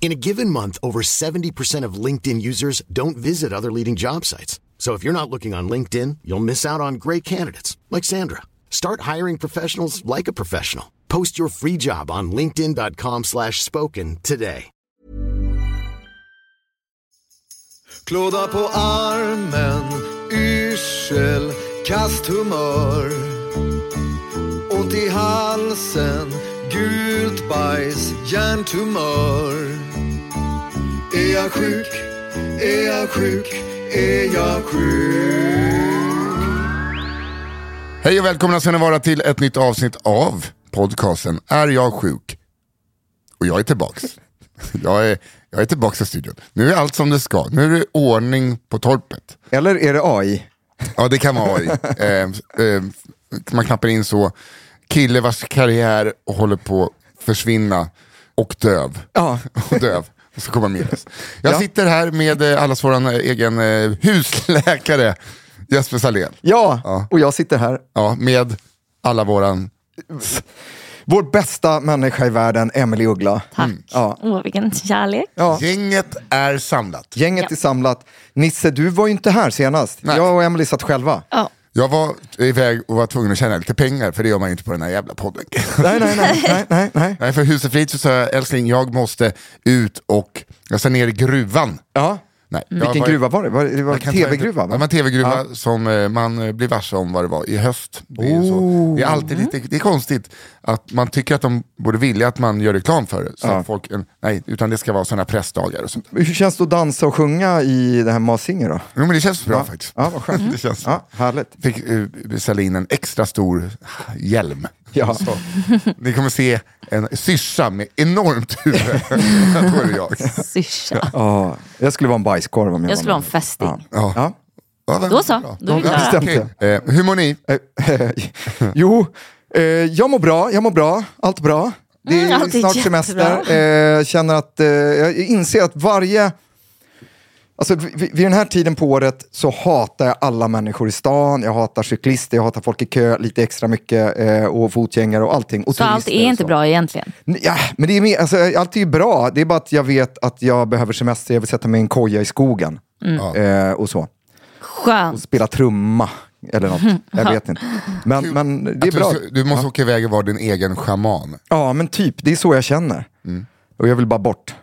In a given month, over 70% of LinkedIn users don't visit other leading job sites. So if you're not looking on LinkedIn, you'll miss out on great candidates like Sandra. Start hiring professionals like a professional. Post your free job on linkedin.com/spoken today. Klåda på armen, yrsel, kasthumör. Ont i halsen, gult bajs, hjärntumör. Är jag sjuk? Är jag sjuk? Är jag sjuk? Hej och välkomna ska ni vara till ett nytt avsnitt av podcasten Är jag sjuk? Och jag är tillbaks. Jag är, jag är tillbaks i studion. Nu är allt som det ska. Nu är det ordning på torpet. Eller är det AI? Ja det kan vara AI. eh, eh, man knappar in så. Kille vars karriär håller på att försvinna och döv. Ja. Och döv. Och så kommer minus. Jag Ja. sitter här med eh, allas våran eh, egen eh, husläkare Jesper Salén. Ja, Ja. och jag sitter här. Ja, med alla våran... Vår bästa människa i världen, Emily Uggla. Tack. Ja. Åh, vilken kärlek. Ja. Gänget är samlat. Gänget Ja. är samlat. Nisse, du var ju inte här senast. Nej. Jag och Emily satt själva. Ja. Jag var iväg och var tvungen att tjäna lite pengar, för det gör man ju inte på den här jävla podden. Nej, nej, nej. nej, nej, nej. Nej, för huset frid så sa jag, älskling, jag måste ut och, jag ska ner i gruvan. Ja. Nej, jag Vilken var- gruva var det? Var det, det var ta tv-gruva? Det var en tv-gruva som eh, man eh, blir varse om vad det var i höst. Det är. Oh. det är alltid lite det är konstigt att man tycker att de borde vilja att man gör reklam för det. Så Ja. folk, eh, nej, utan det ska vara sådana pressdagar och sånt. Hur känns det att dansa och sjunga i det här Masinger då? Jo men det känns bra Ja. faktiskt. Ja, vad skönt. det känns Ja, härligt. fick uh, beställa in en extra stor hjälm. Ja. Så, ni kommer se en syrsa med enormt huvud. Då är det jag. Syrsa. Ja, jag skulle vara en bajskorv om jag, Jag skulle vara var en fästing. Ja. Ja. Ja, Då så, då är vi klara. okej. Eh, hur mår ni? Eh, jo, eh, jag mår bra, jag mår bra, allt bra. Det är Mm, allt är snart jättebra. semester. Eh, känner att, eh, jag inser att varje... Alltså, vid, vid den här tiden på året så hatar jag alla människor i stan. Jag hatar cyklister, jag hatar folk i kö lite extra mycket eh, och fotgängare och allting. Och Så allt är och inte så. bra egentligen. Ja, men det är mer, alltså, allt är ju bra. Det är bara att jag vet att jag behöver semester. Jag vill sätta mig i en koja i skogen. Eh, och så. Och Skönt. spela trumma. Eller något. Jag vet inte. Men, men det är bra. Du, du måste åka iväg och vara din egen shaman. Ja, men typ. Det är så jag känner. Och jag vill bara bort.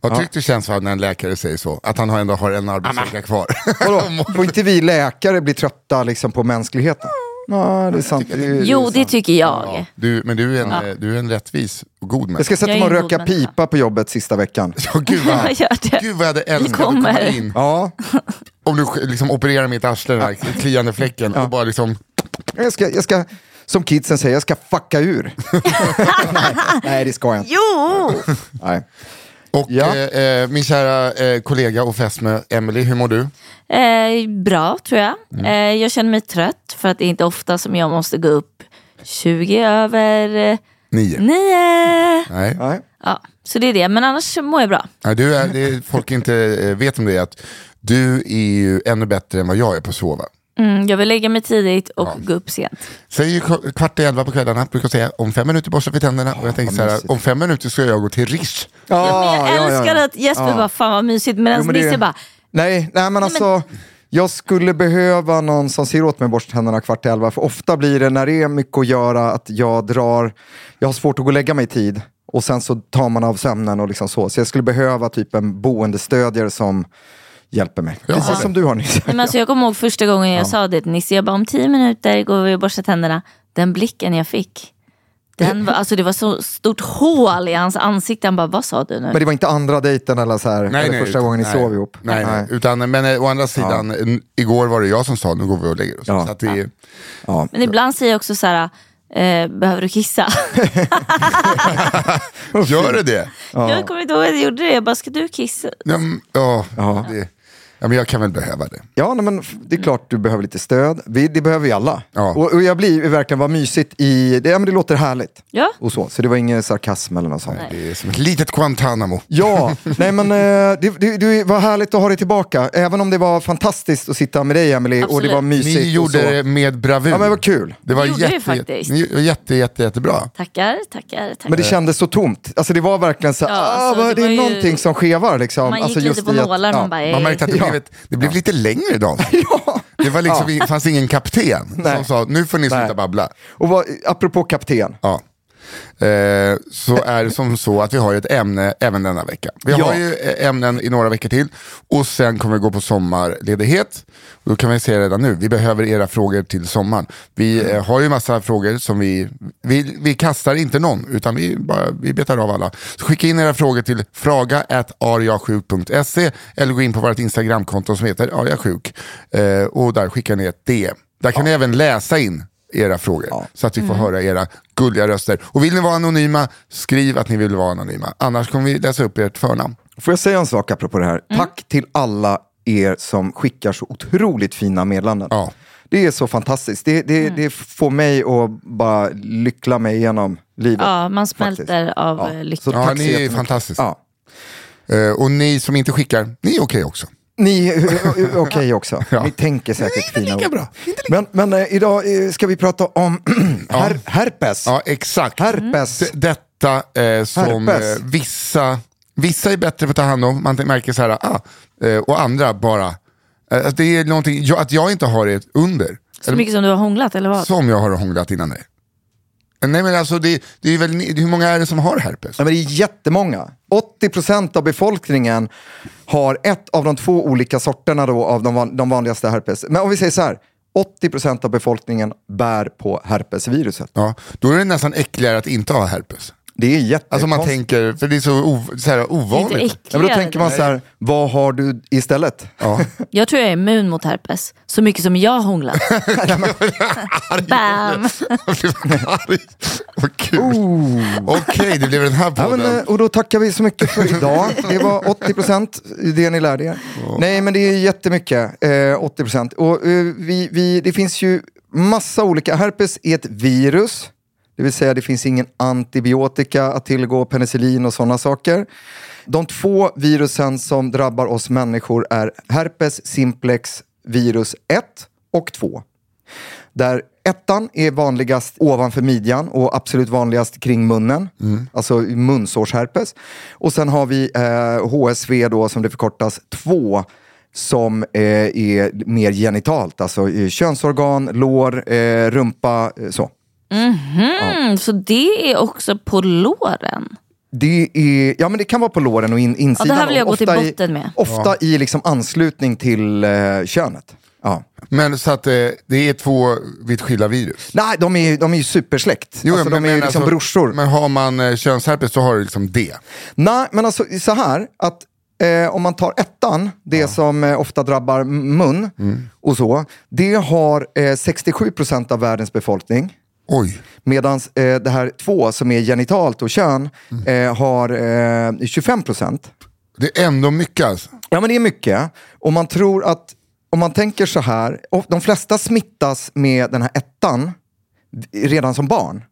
Vad tryggt det känns när en läkare säger så, att han ändå har en arbetsvecka kvar. Vadå? Får inte vi läkare bli trötta liksom, på mänskligheten? Ja, det är sant. Det är- Jo, är det sant. tycker jag. Du, men du är, en, eh, du är en rättvis och god Jag människa. ska sätta Jag mig och röka människa. pipa på jobbet sista veckan. Ja, gud, vad, Jag gud vad jag hade älskat att komma kommer. in. Ja, Om du liksom opererar mitt arsle, den här kliande fläcken, och bara liksom... jag ska, jag ska, som kidsen säger, jag ska fucka ur. nej, nej, det ska jag inte. Jo! Nej. Och Ja. eh, eh, min kära eh, kollega och fästmö Emily, hur mår du? Eh, bra, tror jag. Mm. Eh, jag känner mig trött för att det är inte ofta som jag måste gå upp 20 över eh, Nio. 9. Nej. Nej. Ja, så det är det. Men annars mår jag bra. Nej, du är, det är, folk inte vet om det är att du är ju ännu bättre än vad jag är på att sova. Mm, jag vill lägga mig tidigt och gå upp sent. Ju k- kvart i elva på kvällarna, brukar säga om fem minuter borstar vi tänderna. och jag tänker så här, om fem minuter ska jag gå till Rish. Ja, jag älskar att Jesper Ja. bara, fan vad mysigt. Medan Jo, men det- Nisse bara, Nej, nej men alltså. Jag skulle behöva någon som ser åt mig borsta tänderna kvart i elva. För ofta blir det när det är mycket att göra att jag drar, jag har svårt att gå och lägga mig i tid. Och sen så tar man av sömnen och liksom så. Så jag skulle behöva typ en boendestödjare som hjälper mig. Ja. Precis som du har Nisse. Nej, men alltså, jag kommer ihåg första gången jag sa det till Nisse. Jag bara om tio minuter går vi och borstar tänderna. Den blicken jag fick. Den var, alltså, det var så stort hål i hans ansikte. Han bara, vad sa du nu? Men det var inte andra dejten eller, så här, eller första gången ni nej, sov ihop? Nej, nej. Utan, men eh, å andra sidan, n- igår var det jag som sa nu går vi och lägger oss. Ja. Så att det, Ja. Men ibland säger jag också så här, eh, behöver du kissa? Gör det det? Jag kommer inte ihåg att jag gjorde det. Jag bara, ska du kissa? Ja, men- ja, det? Ja, men jag kan väl behöva det. Ja, nej, men det är klart du behöver lite stöd. Vi, det behöver vi alla. Ja. Och, och jag blir verkligen, vad mysigt i, det, ja, men det låter härligt. Ja. Och så, så det var ingen sarkasm eller något sånt. Det är som ett litet Guantanamo. Ja, nej men eh, det, det, det var härligt att ha dig tillbaka. Även om det var fantastiskt att sitta med dig Emily och det Absolut. var mysigt. Ni gjorde det med bravur. Ja men vad kul. Det var gjorde jätte, vi faktiskt. Ni, jätte, jätte, jättebra. Tackar, tackar, tackar. Men det kändes så tomt. Alltså det var verkligen så, Ja, ah, alltså, det det, är ju- någonting som skevar liksom. Man gick alltså, lite på nålar. ja. Man bara, Man märkte att det, Ja. blev, ett, det blev lite längre idag. Ja. Det var liksom, det fanns ingen kapten Nej. som sa nu får ni sluta Nej. babbla. Och vad, apropå kapten. Ja. Eh, så är det som så att vi har ett ämne även denna vecka. Vi Ja. har ju eh, ämnen i några veckor till och sen kommer vi gå på sommarledighet. Då kan vi säga redan nu, vi behöver era frågor till sommaren. Vi Mm. eh, har ju massa frågor som vi, vi, vi kastar inte någon utan vi, bara, vi betar av alla. Så skicka in era frågor till fraga.ariasjuk.se eller gå in på vårt Instagramkonto som heter ariasjuk eh, och där skickar ni ett DM. Där kan ni även läsa in era frågor så att vi får höra era gulliga röster. Och vill ni vara anonyma, skriv att ni vill vara anonyma. Annars kommer vi läsa upp ert förnamn. Får jag säga en sak apropå det här? Tack till alla er som skickar så otroligt fina meddelanden. Ja. Det är så fantastiskt. Det, det, det får mig att bara lyckla mig igenom livet. Ja, man smälter faktiskt. av Ja. ja. lycka. Så Ja, ni är fantastiska. Ja. Eh, och ni som inte skickar, ni är okej också. Ni är okej också. Ni tänker säkert fina lika ord. bra. Men, men eh, idag eh, ska vi prata om her, herpes. Ja, exakt. Herpes. D- detta eh, som Herpes. eh, vissa, vissa är bättre på att ta hand om, man märker så här, ah, eh, och andra bara, eh, att det är någonting, jag, att jag inte har det under. Så mycket som du har hånglat eller vad? Som jag har hånglat innan dig. Nej men alltså det, det är väl, hur många är det som har herpes? Ja, men det är jättemånga. 80% av befolkningen har ett av de två olika sorterna då av de, van, de vanligaste herpes. Men om vi säger så här, 80% av befolkningen bär på herpesviruset. Ja, då är det nästan äckligare att inte ha herpes. Det är jättekonstigt. Alltså man tänker, för det är så, ov, så här, Det är inte ovanligt. ja, men då tänker man så här, vad har du istället? Ja. Jag tror jag är immun mot herpes. Så mycket som jag har hånglat. Bam! Vad kul. Okej, det blev den här Oh. Ja, podden. men, eh, och då tackar vi så mycket för idag. Det var 80% det ni lärde er. Nej, men det är jättemycket. Eh, 80%. Och, eh, vi, vi, det finns ju massa olika. Herpes är ett virus. Det vill säga det finns ingen antibiotika att tillgå, penicillin och sådana saker. De två virusen som drabbar oss människor är herpes simplex virus 1 och 2. Där ettan är vanligast ovanför midjan och absolut vanligast kring munnen. Alltså munsårsherpes. Och sen har vi eh, HSV då som det förkortas 2 som eh, är mer genitalt. Alltså eh, könsorgan, lår, eh, rumpa, eh, så. Mm, så det är också på låren? Det, är, ja, men det kan vara på låren och in, insidan. Ja, det här vill jag gå till ofta i- botten med. Ofta i liksom anslutning till eh, könet. Ja. Men så att eh, det är två vitt skilda virus. Nej, de är, de är ju supersläkt. Jo, alltså, men- de är ju men liksom alltså, brorsor. Men har man eh, könsherpes så har du liksom det. Nej, men alltså så här att eh, om man tar ettan, det som eh, ofta drabbar mun Mm. och så, det har eh, 67% av världens befolkning. Oj. Medan eh, det här två som är genitalt och kön Mm. eh, har eh, 25%. Det är ändå mycket alltså. Ja men det är mycket. Och man tror att, om man tänker så här, de flesta smittas med den här ettan redan som barn.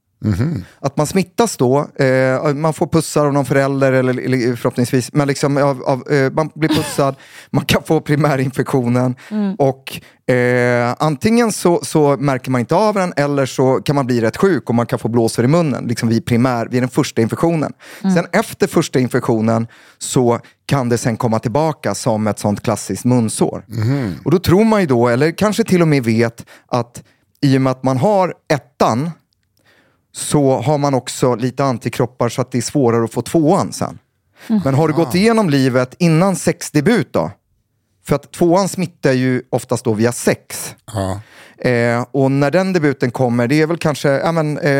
Att man smittas då, eh, man får pussar av någon förälder eller, eller förhoppningsvis, men liksom av, av, eh, man blir pussad, man kan få primärinfektionen och eh, antingen så, så märker man inte av den eller så kan man bli rätt sjuk och man kan få blåsor i munnen liksom vid primär, vid den första infektionen. Sen efter första infektionen så kan det sen komma tillbaka som ett sånt klassiskt munsår. Och då tror man ju då, eller kanske till och med vet att i och med att man har ettan så har man också lite antikroppar så att det är svårare att få tvåan sen. Men har du gått igenom livet innan sexdebut då? För att tvåan smittar ju oftast då via sex. Ja. Eh, och när den debuten kommer, det är väl kanske ja, men, eh,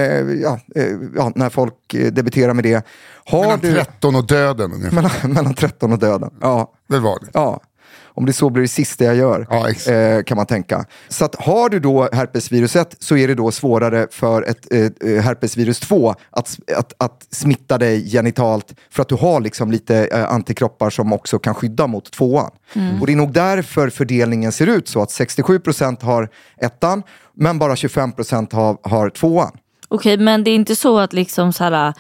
ja, eh, ja, när folk eh, debuterar med det. Har Mellan du, 13 och döden ungefär. mellan, mellan 13 och döden. Ja. Det var det. Ja, om det så blir det sista jag gör, Ja, eh, kan man tänka. Så att har du då herpesvirus 1 så är det då svårare för ett eh, herpesvirus 2 att, att, att smitta dig genitalt för att du har liksom lite eh, antikroppar som också kan skydda mot tvåan. Och det är nog därför fördelningen ser ut så att 67% har ettan men bara 25% har, har tvåan. Okej, men det är inte så att liksom så här,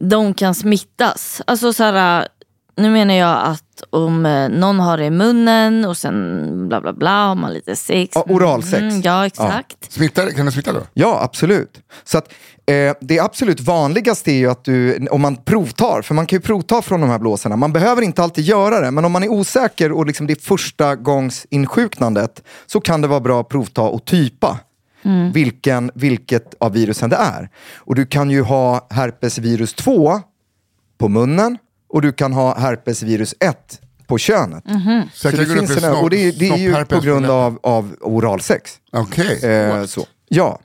de kan smittas. Alltså så här, nu menar jag att om eh, någon har det i munnen och sen bla bla bla har man lite sex. Ja, oralsex. Mm, ja, exakt. Smittar, kan det smitta då? Ja, absolut. Så att, eh, det absolut vanligaste är ju att du, om man provtar, för man kan ju provta från de här blåsorna. Man behöver inte alltid göra det, men om man är osäker och liksom det är första gångs insjuknandet så kan det vara bra att provta och typa. Vilken, vilket av virusen det är. Och du kan ju ha herpesvirus 2 på munnen och du kan ha herpesvirus 1 på könet. Så jag Så kan det finns en, snopp- och det, är- det är ju på grund av, av oralsex. Okej. Eh, så. Ja.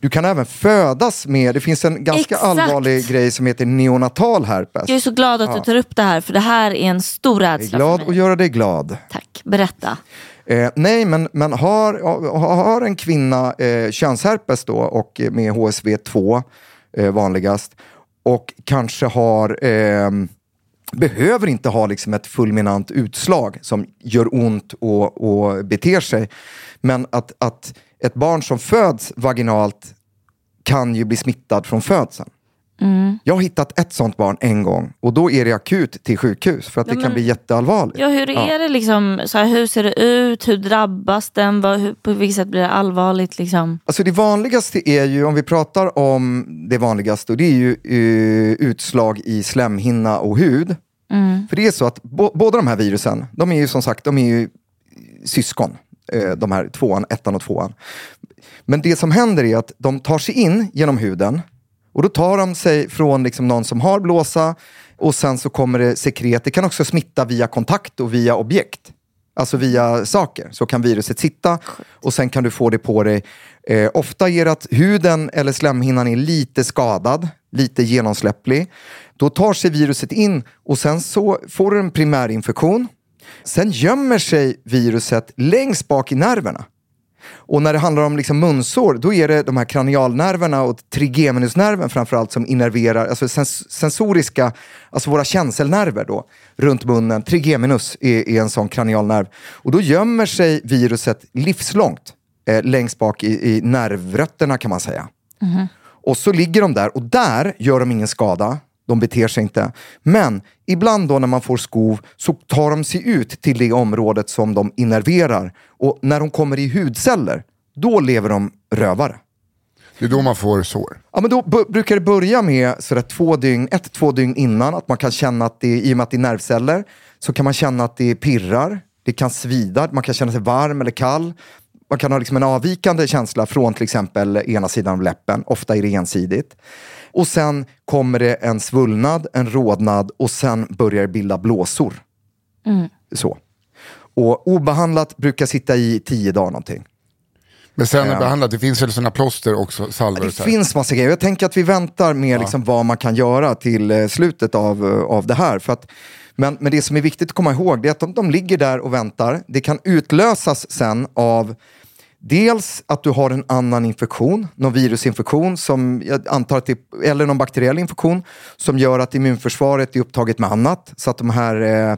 Du kan även födas med, det finns en ganska Exakt. allvarlig grej som heter neonatal herpes. Jag är så glad att du tar upp det här för det här är en stor Jag är rädsla glad att göra dig glad. Tack, berätta. Eh, nej, men, men har, har en kvinna eh, könsherpes då och med HSV2 eh, vanligast och kanske har eh, behöver inte ha liksom ett fulminant utslag som gör ont och, och beter sig. Men att, att ett barn som föds vaginalt kan ju bli smittad från födseln. Jag har hittat ett sånt barn en gång och då är det akut till sjukhus för att Ja, det kan bli jätteallvarligt. Ja, hur är det liksom? Så här, hur ser det ut? Hur drabbas den? Vad, hur, på vilket sätt blir det allvarligt? Liksom? Alltså det vanligaste är ju, om vi pratar om det vanligaste, och det är ju eh, utslag i slemhinna och hud. För det är så att bo, båda de här virusen, de är ju som sagt de är ju syskon. Eh, de här tvåan, ettan och tvåan. Men det som händer är att de tar sig in genom huden och då tar de sig från liksom någon som har blåsa och sen så kommer det sekret. Det kan också smitta via kontakt och via objekt. Alltså via saker. Så kan viruset sitta och sen kan du få det på dig. Eh, ofta är det att huden eller slemhinnan är lite skadad, lite genomsläpplig. Då tar sig viruset in och sen så får du en primärinfektion. Sen gömmer sig viruset längst bak i nerverna. Och när det handlar om liksom munsår, då är det de här kranialnerverna och trigeminusnerven framförallt som innerverar, alltså sens sensoriska, alltså våra känselnerver då, runt munnen. Trigeminus är, är en sån kranialnerv. Och då gömmer sig viruset livslångt eh, längst bak i, i nervrötterna kan man säga. Och så ligger de där och där gör de ingen skada. De beter sig inte. Men ibland då när man får skov så tar de sig ut till det området som de innerverar. Och när de kommer i hudceller, då lever de rövare. Det är då man får sår. Ja, men då brukar det börja med sådär två dygn, ett, två dygn innan. Att man kan känna att det, i och med att det är nervceller, så kan man känna att det pirrar. Det kan svida, man kan känna sig varm eller kall. Man kan ha liksom en avvikande känsla från till exempel ena sidan av läppen. Ofta är det ensidigt. Och sen kommer det en svullnad, en rodnad och sen börjar det bilda blåsor. Så. Och obehandlat brukar sitta i tio dagar någonting. Men sen är behandlat, det finns väl sådana plåster också, salvor Det och så här. finns massa grejer. Jag tänker att vi väntar med liksom vad man kan göra till eh, slutet av, eh, av det här. För att, men, men det som är viktigt att komma ihåg det är att de, de ligger där och väntar. Det kan utlösas sen av dels att du har en annan infektion, någon virusinfektion, som jag antar att det, eller någon bakteriell infektion, som gör att immunförsvaret är upptaget med annat. Så att de här eh,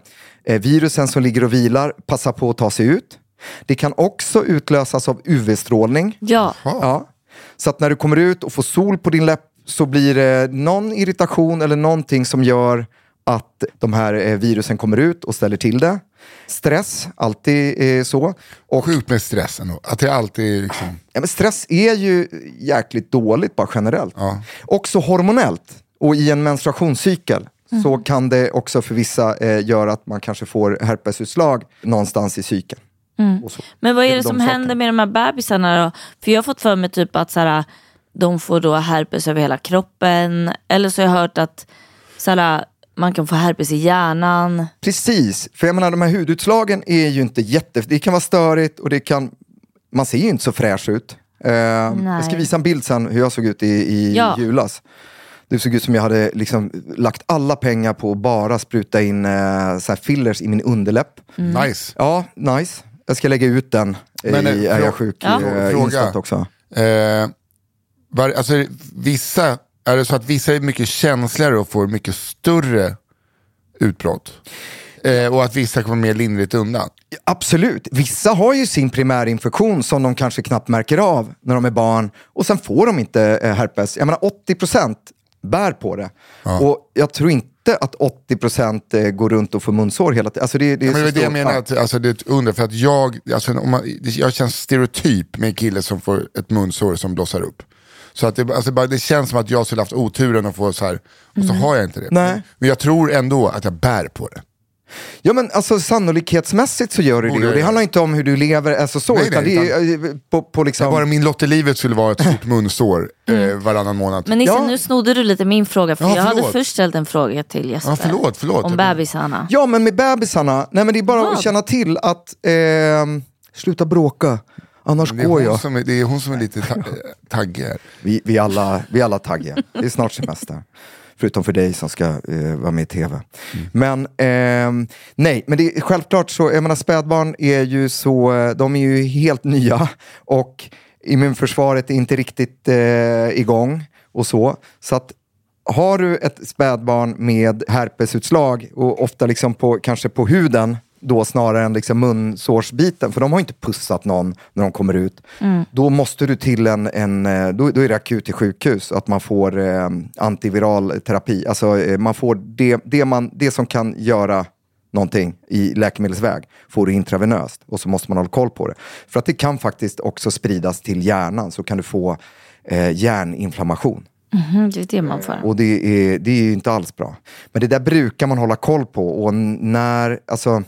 eh, virusen som ligger och vilar passar på att ta sig ut. Det kan också utlösas av UV-strålning. Ja, Ja. Så att när du kommer ut och får sol på din läpp så blir det någon irritation eller någonting som gör att de här eh, virusen kommer ut och ställer till det. Stress, alltid eh, så. Och Sjukt med stressen då. Att det alltid är liksom... ja, men stress är ju jäkligt dåligt bara generellt. Ja. Också hormonellt och i en menstruationscykel så kan det också för vissa eh, göra att man kanske får herpesutslag någonstans i cykeln. Så. men vad är Det det de som sakerna. händer med de här bebisarna då? För jag har fått för mig typ att så här, de får då herpes över hela kroppen. Eller så har jag hört att såhär, man kan få herpes i hjärnan. Precis, för jag menar de här hudutslagen är ju inte jätte... Det kan vara störigt och det kan... Man ser ju inte så fräsch ut. Eh, jag ska visa en bild sen hur jag såg ut i, i Ja. julas. Det såg ut som jag hade liksom lagt alla pengar på att bara spruta in eh, så här fillers i min underläpp. Nice. Ja, nice. Jag ska lägga ut den Men, i eh, Är jag sjuk Ja. Fråga. instant också. Eh, var, alltså, vissa, är det så att vissa är mycket känsligare och får mycket större utbrott? Eh, och att vissa kommer mer lindrigt undan? Absolut. Vissa har ju sin primärinfektion som de kanske knappt märker av när de är barn och sen får de inte eh, herpes. Jag menar 80% bär på det. Och jag tror inte att 80% eh, går runt och får munsår hela tiden. Alltså det, det är Men det det jag menar, ja. att, alltså, det är ett under. För att jag, alltså, om man, jag känns stereotyp med en kille som får ett munsår som blossar upp. Så att det, alltså, bara, det känns som att jag skulle haft oturen att få så här, och så har jag inte det. Nej. Men jag tror ändå att jag bär på det. Ja men alltså sannolikhetsmässigt så gör du det. Och det handlar inte om hur du lever, alltså så. Nej, utan nej, det är eh, på, på liksom... Bara min lott i livet skulle vara ett stort munsår eh, varannan månad. Men Nisse, Ja. nu snodde du lite min fråga. För Ja, jag hade först ställt en fråga till Jesper. Ja, förlåt, förlåt. Om bebisarna. Ja, men med bebisarna, nej men det är bara Vad? att känna till att ehm, sluta bråka, annars det, går jag. som är, det är hon som är lite ta- eh, taggig här. Vi, vi, alla, vi alla taggiga. Det är snart semester. Förutom för dig som ska eh, vara med i tv. Men ehm, nej, men det är självklart så, jag menar spädbarn är ju så, eh, de är ju helt nya och immunförsvaret är inte riktigt eh, igång och så. Så att har du ett spädbarn med herpesutslag och ofta liksom på, kanske på huden då snarare än liksom munsårsbiten, för de har inte pussat någon när de kommer ut. Då måste du till en, en eh, då, då är det akut till sjukhus, att man får eh, antiviral terapi. Alltså eh, man får det, det, man, det som kan göra någonting i läkemedelsväg får du intravenöst och så måste man hålla koll på det. För att det kan faktiskt också spridas till hjärnan, så kan du få eh, hjärninflammation. Mhm, det är det man får. Och det är, det är ju inte alls bra. Men det där brukar man hålla koll på. Och när, alltså,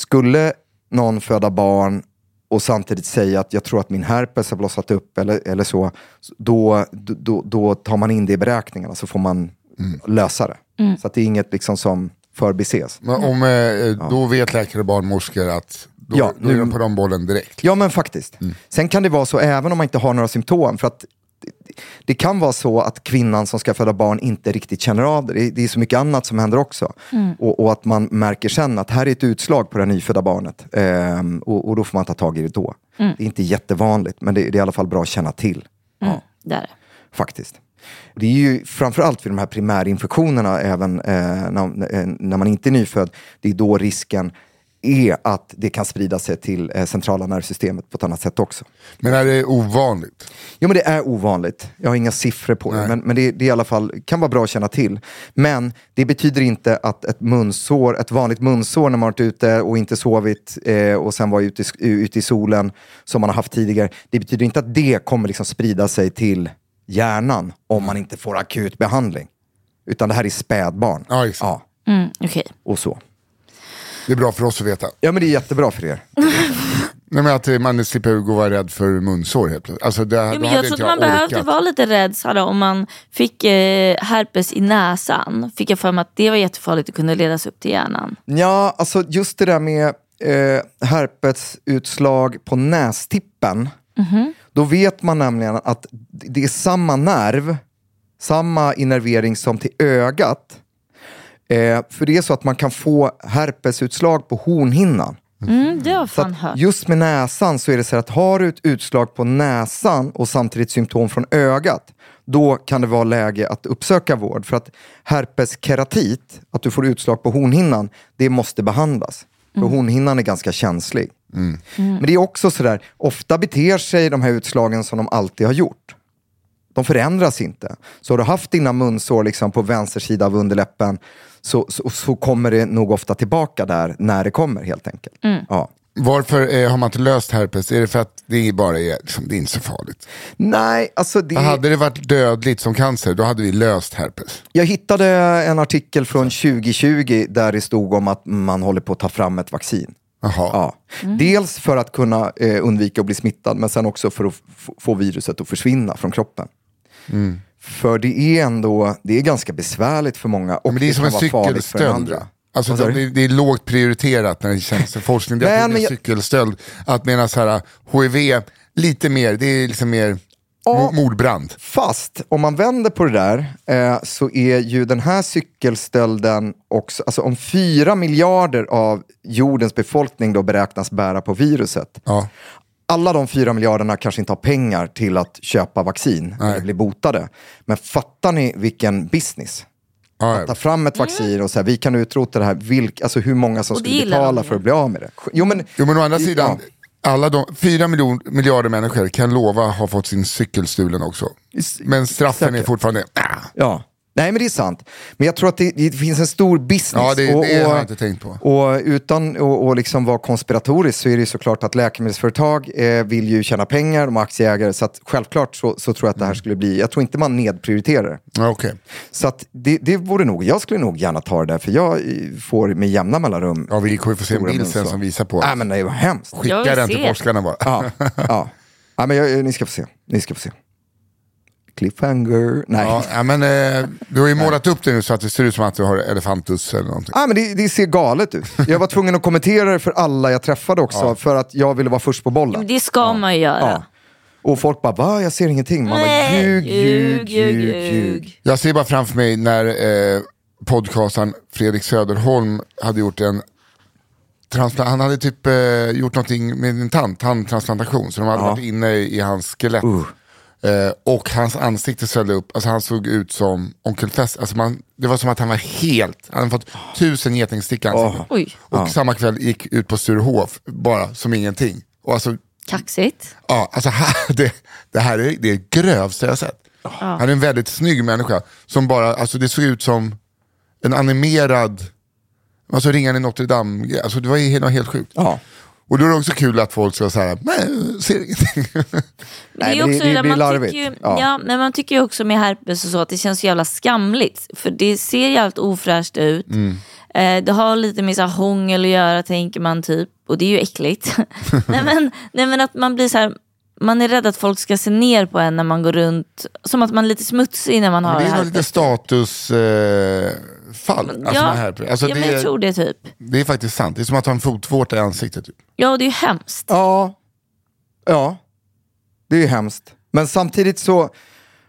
skulle någon föda barn och samtidigt säga att jag tror att min herpes har blossat upp eller, eller så, då, då, då tar man in det i beräkningarna så får man lösa det. Så att det är inget liksom som förbises. Men om, eh, då vet läkare och barnmorskor att då, Ja, då är nu- de på de bollen direkt. Ja men faktiskt. Sen kan det vara så även om man inte har några symptom. För att det- det kan vara så att kvinnan som ska föda barn inte riktigt känner av det. Det är, det så mycket annat som händer också. Och, och att man märker sen att här är ett utslag på det nyfödda barnet. Ehm, och, och då får man ta tag i det då. Det är inte jättevanligt men det, det är i alla fall bra att känna till. Ja, Där. är det. faktiskt. Det är ju framförallt vid de här primärinfektionerna, även eh, när, eh, när man inte är nyfödd, det är då risken är att det kan sprida sig till eh, centrala nervsystemet på ett annat sätt också. Men är det ovanligt? Jo men det är ovanligt. Jag har inga siffror på det. Nej. Men, men det, det är i alla fall, kan vara bra att känna till. Men det betyder inte att ett munsår, ett vanligt munsår när man varit ute och inte sovit eh, och sen var ute i, ute i solen som man har haft tidigare. Det betyder inte att det kommer liksom sprida sig till hjärnan om man inte får akut behandling. Utan det här är spädbarn. Ja, exakt. ja, Mm, Okej. och så. Det är bra för oss att veta. Ja men det är jättebra för er. Nej, men att man slipper gå och vara rädd för munsår helt plötsligt. Alltså, det, Ja, då men jag inte trodde man behövde vara lite rädd Sara, om man fick eh, herpes i näsan. Fick jag för mig att det var jättefarligt och kunde ledas upp till hjärnan. Ja, alltså just det där med eh, herpesutslag på nästippen. Då vet man nämligen att det är samma nerv, samma innervering som till ögat. Eh, för det är så att man kan få herpesutslag på hornhinnan. Mm, det har fan hört. just med näsan så är det så att har du ett utslag på näsan och samtidigt symptom från ögat, då kan det vara läge att uppsöka vård. För att herpeskeratit, att du får utslag på hornhinnan, det måste behandlas. För hornhinnan är ganska känslig. Men det är också sådär, ofta beter sig de här utslagen som de alltid har gjort. De förändras inte. Så har du haft dina munsår liksom på vänster sida av underläppen så, så, så kommer det nog ofta tillbaka där när det kommer helt enkelt. Ja. Varför eh, har man inte löst herpes? Är det för att det bara är, liksom, det är inte så farligt? Nej, alltså det... Hade det varit dödligt som cancer, då hade vi löst herpes. Jag hittade en artikel från 2020 där det stod om att man håller på att ta fram ett vaccin. Jaha. Ja. Dels för att kunna eh, undvika att bli smittad, men sen också för att få viruset att försvinna från kroppen. För det är ändå, det är ganska besvärligt för många och Men det är som en kan vara farligt för den andra. Alltså, sa du? det, det är lågt prioriterat när det känns för forskning. Det är men en cykelstöld. Att medan så här, HIV, lite mer, det är liksom mer mo- mordbrand. Fast om man vänder på det där eh, så är ju den här cykelstölden också, alltså om fyra miljarder av jordens befolkning då beräknas bära på viruset. Ja. Alla de fyra miljarderna kanske inte har pengar till att köpa vaccin eller bli botade. Men fattar ni vilken business? Ja, Att ta fram ett vaccin och säga vi kan utrota det här, vilk, alltså hur många som skulle betala för att bli av med det. Jo men, Jo men å andra Ja. sidan, alla de, fyra miljon, miljarder människor kan lova ha fått sin cykel stulen också. Men straffen är Säkert. fortfarande, ah, Ja. Nej men det är sant. Men jag tror att det, det finns en stor business. Ja, det- och, det har jag inte tänkt på. Och utan att liksom vara konspiratoriskt så är det ju såklart att läkemedelsföretag eh, vill ju tjäna pengar, de är aktieägare. Så att självklart så, så tror jag att det här skulle bli, jag tror inte man nedprioriterar det. ja, okej. Så att det, det vore nog, jag skulle nog gärna ta det där för jag eh, får med jämna mellanrum. Ja vi kommer få se en bild sen som visar på. Nej men det var hemskt. Skicka den till forskarna bara. Ja, ja. ja men jag, ni ska få se. Ni ska få se. Cliffhanger. Nej. Ja, ja, men, eh, du har ju målat upp det nu så att det ser ut som att du har elefantus eller någonting. Ah, men det, det ser galet ut. Jag var tvungen att kommentera det för alla jag träffade också, för att jag ville vara först på bollen. Det ska man ju göra. Ja. Och folk bara, va? Jag ser ingenting. Man bara, Nej, ljug, ljug, ljug, ljug. Jag ser bara framför mig när eh, podcastaren Fredrik Söderholm hade gjort en han hade typ eh, gjort någonting med en tand, tandtransplantation. Så de hade Ja. varit inne i hans skelett. Uh. Eh, och hans ansikte svällde upp, alltså han såg ut som Onkel Fess. Alltså man, det var som att han var helt, han hade fått tusen getingstick i ansiktet. Oj, Och samma kväll gick ut på Sturehof, bara som ingenting. Och alltså, kaxigt. Ja, alltså här, det, det här är det grövsta jag sett. Han är en väldigt snygg människa som bara, alltså det såg ut som en animerad, alltså ringan i Notre Dame, alltså det var helt, helt sjukt. Ja. Och då är det också kul att folk ska säga, nej, ser ingenting. Det är det- också det där blir man larvigt. tycker ju, Ja. ja. men man tycker ju också med herpes och så att det känns så jävla skamligt. För det ser jävligt ofräscht ut. Mm. Eh, det har lite med så här hångel att göra tänker man typ. Och det är ju äckligt. nej, men, nej men att man blir så här, man är rädd att folk ska se ner på en när man går runt. Som att man är lite smutsig när man har Men det är nog herpes. lite statusfall. Eh, fall. alltså, ja, herpes. alltså, ja det, men jag tror det typ. det är faktiskt sant, det är som att ha en fotvårta i ansiktet. Typ. Ja det är ju hemskt. Ja. Ja. Det är ju hemskt. Men samtidigt så,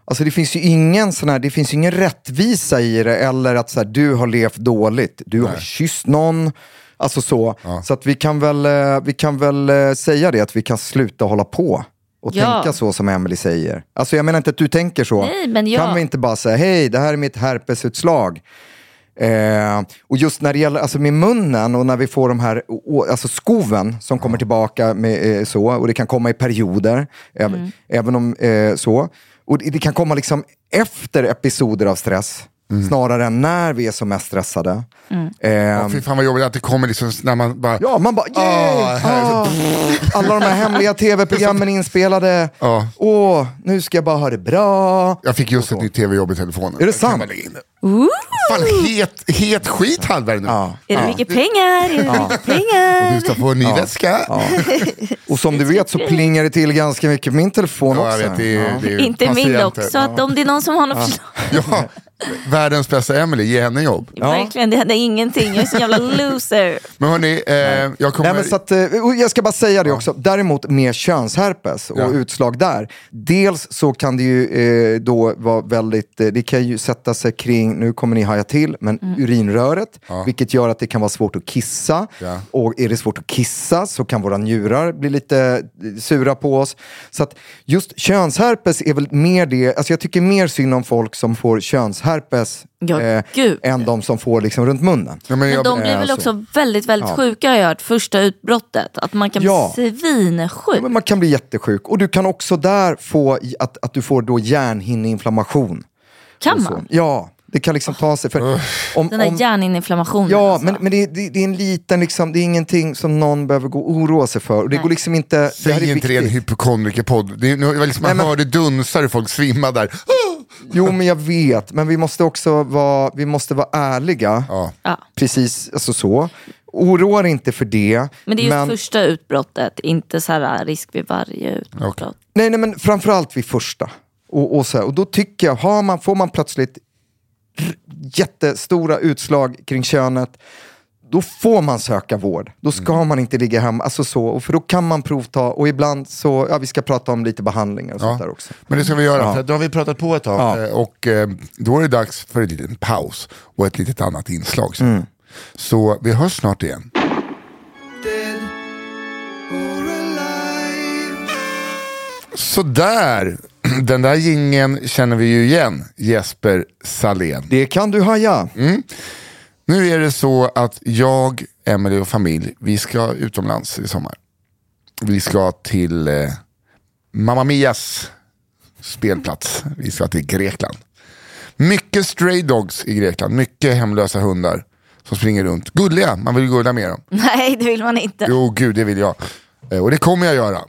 alltså det finns ju ingen sån här, det finns ingen rättvisa i det. Eller att så här, du har levt dåligt, du har kysst någon. Alltså så. Så att vi kan väl, eh, vi kan väl eh, säga det, att vi kan sluta hålla på. Och Ja. tänka så som Emily säger. Alltså jag menar inte att du tänker så. Nej, men jag- Kan vi inte bara säga, hej det här är mitt herpesutslag. Eh, och just när det gäller alltså med munnen och när vi får de här alltså skoven som kommer tillbaka med, eh, så, och det kan komma i perioder, även, även om eh, så. Och det, det kan komma liksom efter episoder av stress, snarare än när vi är som mest stressade. Eh, Ja, fy fan vad jobbigt att det kommer liksom när man bara, Ja, man bara Ah, yeah! så- ah, alla de här hemliga tv-programmen inspelade. Åh, nu ska jag bara ha det bra. jag fick just ett nytt tv-jobb i telefonen. Är det sant? Det. Fan, het, het skit Hallberg nu. Ja. Är det mycket pengar? Är det mycket pengar? Du ska få en ny väska. Ja. Och som du vet så plingar det till ganska mycket på min telefon också. vet, det är, det är Inte min dock. Så att om det är någon som har något förslag. Ja, världens bästa Emily, ge henne jobb. Verkligen, det hände ingenting. Jag är så jävla loser. Men hörni, eh, jag kommer... Nej, men så att, eh, och jag ska bara säga det också, däremot med könsherpes och Ja. utslag där. Dels så kan det ju eh, då vara väldigt, eh, det kan ju sätta sig kring, nu kommer ni haja till, men urinröret. Vilket gör att det kan vara svårt att kissa. Ja. Och är det svårt att kissa så kan våra njurar bli lite eh, sura på oss. Så att just könsherpes är väl mer det, alltså jag tycker mer synd om folk som får könsherpes Ja, gud. än de som får liksom runt munnen. Ja, men Men de blir eh, väl så. också väldigt, väldigt sjuka har jag hört, första utbrottet. Att man kan Ja. bli svinsjuk. Men man kan bli jättesjuk. Och du kan också där få att, att du får då hjärnhinneinflammation. Kan så. man? Ja, det kan liksom ta sig. För om, Den där om, hjärninflammationen. ja, alltså. men, men det, det, det är en liten, liksom, det är ingenting som någon behöver gå och oroa sig för. Och det går liksom inte... det här säg är inte det en hypokondrikerpodd. Det är- det liksom, man Nej, men- hörde dunsar och folk svimma där. Jo, men jag vet. Men vi måste också vara, vi måste vara ärliga. Ja. Ja. Precis, alltså så. Oroa dig inte för det. Men det är just första utbrottet, inte så här risk vid varje utbrott. Okej. Nej, nej, men framförallt vid första. Och, och, så här, och då tycker jag, har man, får man plötsligt jättestora utslag kring könet, då får man söka vård. Då ska Mm. man inte ligga hemma. Alltså så, och för då kan man provta och ibland så, ja vi ska prata om lite behandlingar och sånt där också. Men det ska vi göra, Ja. för då har vi pratat på ett tag Ja. eh, och eh, då är det dags för en liten paus och ett litet annat inslag. sen. Mm. Så vi hörs snart igen. Sådär, den där gingen känner vi ju igen, Jesper Salén. Det kan du haja. Mm. Nu är det så att jag, Emily och familj, vi ska utomlands i sommar. Vi ska till eh, Mamma Mias spelplats. Vi ska till Grekland. Mycket stray dogs i Grekland, mycket hemlösa hundar som springer runt. Gulliga, man vill gulla med dem. Nej, det vill man inte. Jo, gud, det vill jag. Eh, och det kommer jag göra.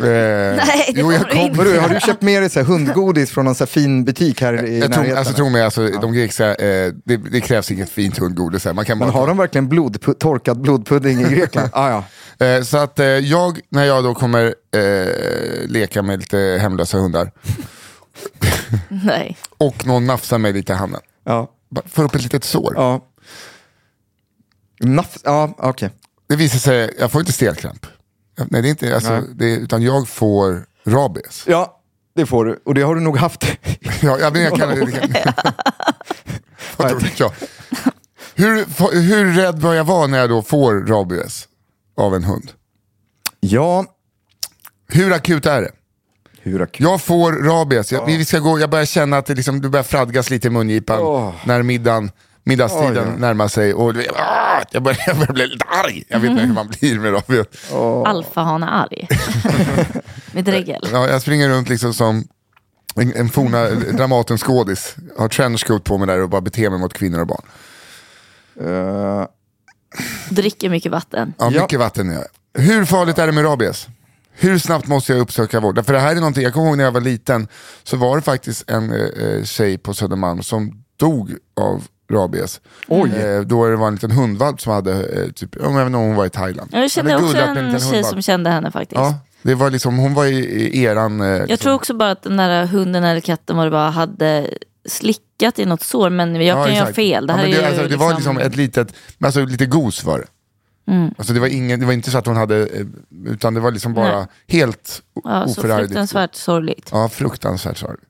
Eh, Nej, det jo, jag kommer du har du köpt med dig så här hundgodis från någon så här fin butik här i Jag tror, närheten? alltså, tro mig, alltså, de grekiska, eh, det, det krävs inget fint hundgodis. här. Man kan Men bara har de verkligen blod, torkad blodpudding i Grekland? ah, ja. Eh, så att eh, jag, när jag då kommer eh, leka med lite hemlösa hundar Nej. och någon nafsar mig lite i handen, Ja. bara får upp ett litet sår. Ja. Naff, ja, okej. Det visar sig, jag får inte stelkramp. Nej, det är inte, alltså, det, utan jag får rabies. Ja, det får du. Och det har du nog haft. Ja, jag, men jag kan, det kan, jag? Hur, hur rädd bör jag vara när jag då får rabies av en hund? ja, Hur akut är det? hur akut? Jag får rabies, jag, vi ska gå, jag börjar känna att det, liksom, det börjar fradgas lite i mungipan Åh. när middagen, middagstiden Oj, oj. närmar sig. Och, ah, jag, börjar, jag börjar bli lite arg, jag vet inte hur man blir med rabies. Alfahane arg. Med dregel. Ja, jag springer runt liksom som en, en forna Dramaten-skådis. Har trenchcoat på mig där och bara beter mig mot kvinnor och barn. Eh, Dricker mycket vatten. Ja, Ja. mycket vatten är jag. Hur farligt är det med rabies? Hur snabbt måste jag uppsöka vård? För det här är någonting, jag kommer ihåg när jag var liten, så var det faktiskt en eh, tjej på Södermalm som dog av rabies. Oj. Eh, då det var en liten hundvalp som hade, eh, typ, jag vet inte om hon var i Thailand. Jag kände också en liten tjej hundvalp. som kände henne faktiskt. Ja, det var liksom, hon var i, i eran... Eh, Jag liksom- tror också bara att den där hunden eller katten vad det var hade slickat i något sår. Men jag Ja, kan exakt. fel. Det Ja, här är det, ju alltså, det var liksom ett litet, alltså lite gos var det. Mm. Alltså det, var ingen, det var inte så att hon hade, eh, utan det var liksom bara Nej. helt ja, så oförargligt. fruktansvärt sorgligt. Ja, fruktansvärt sorgligt.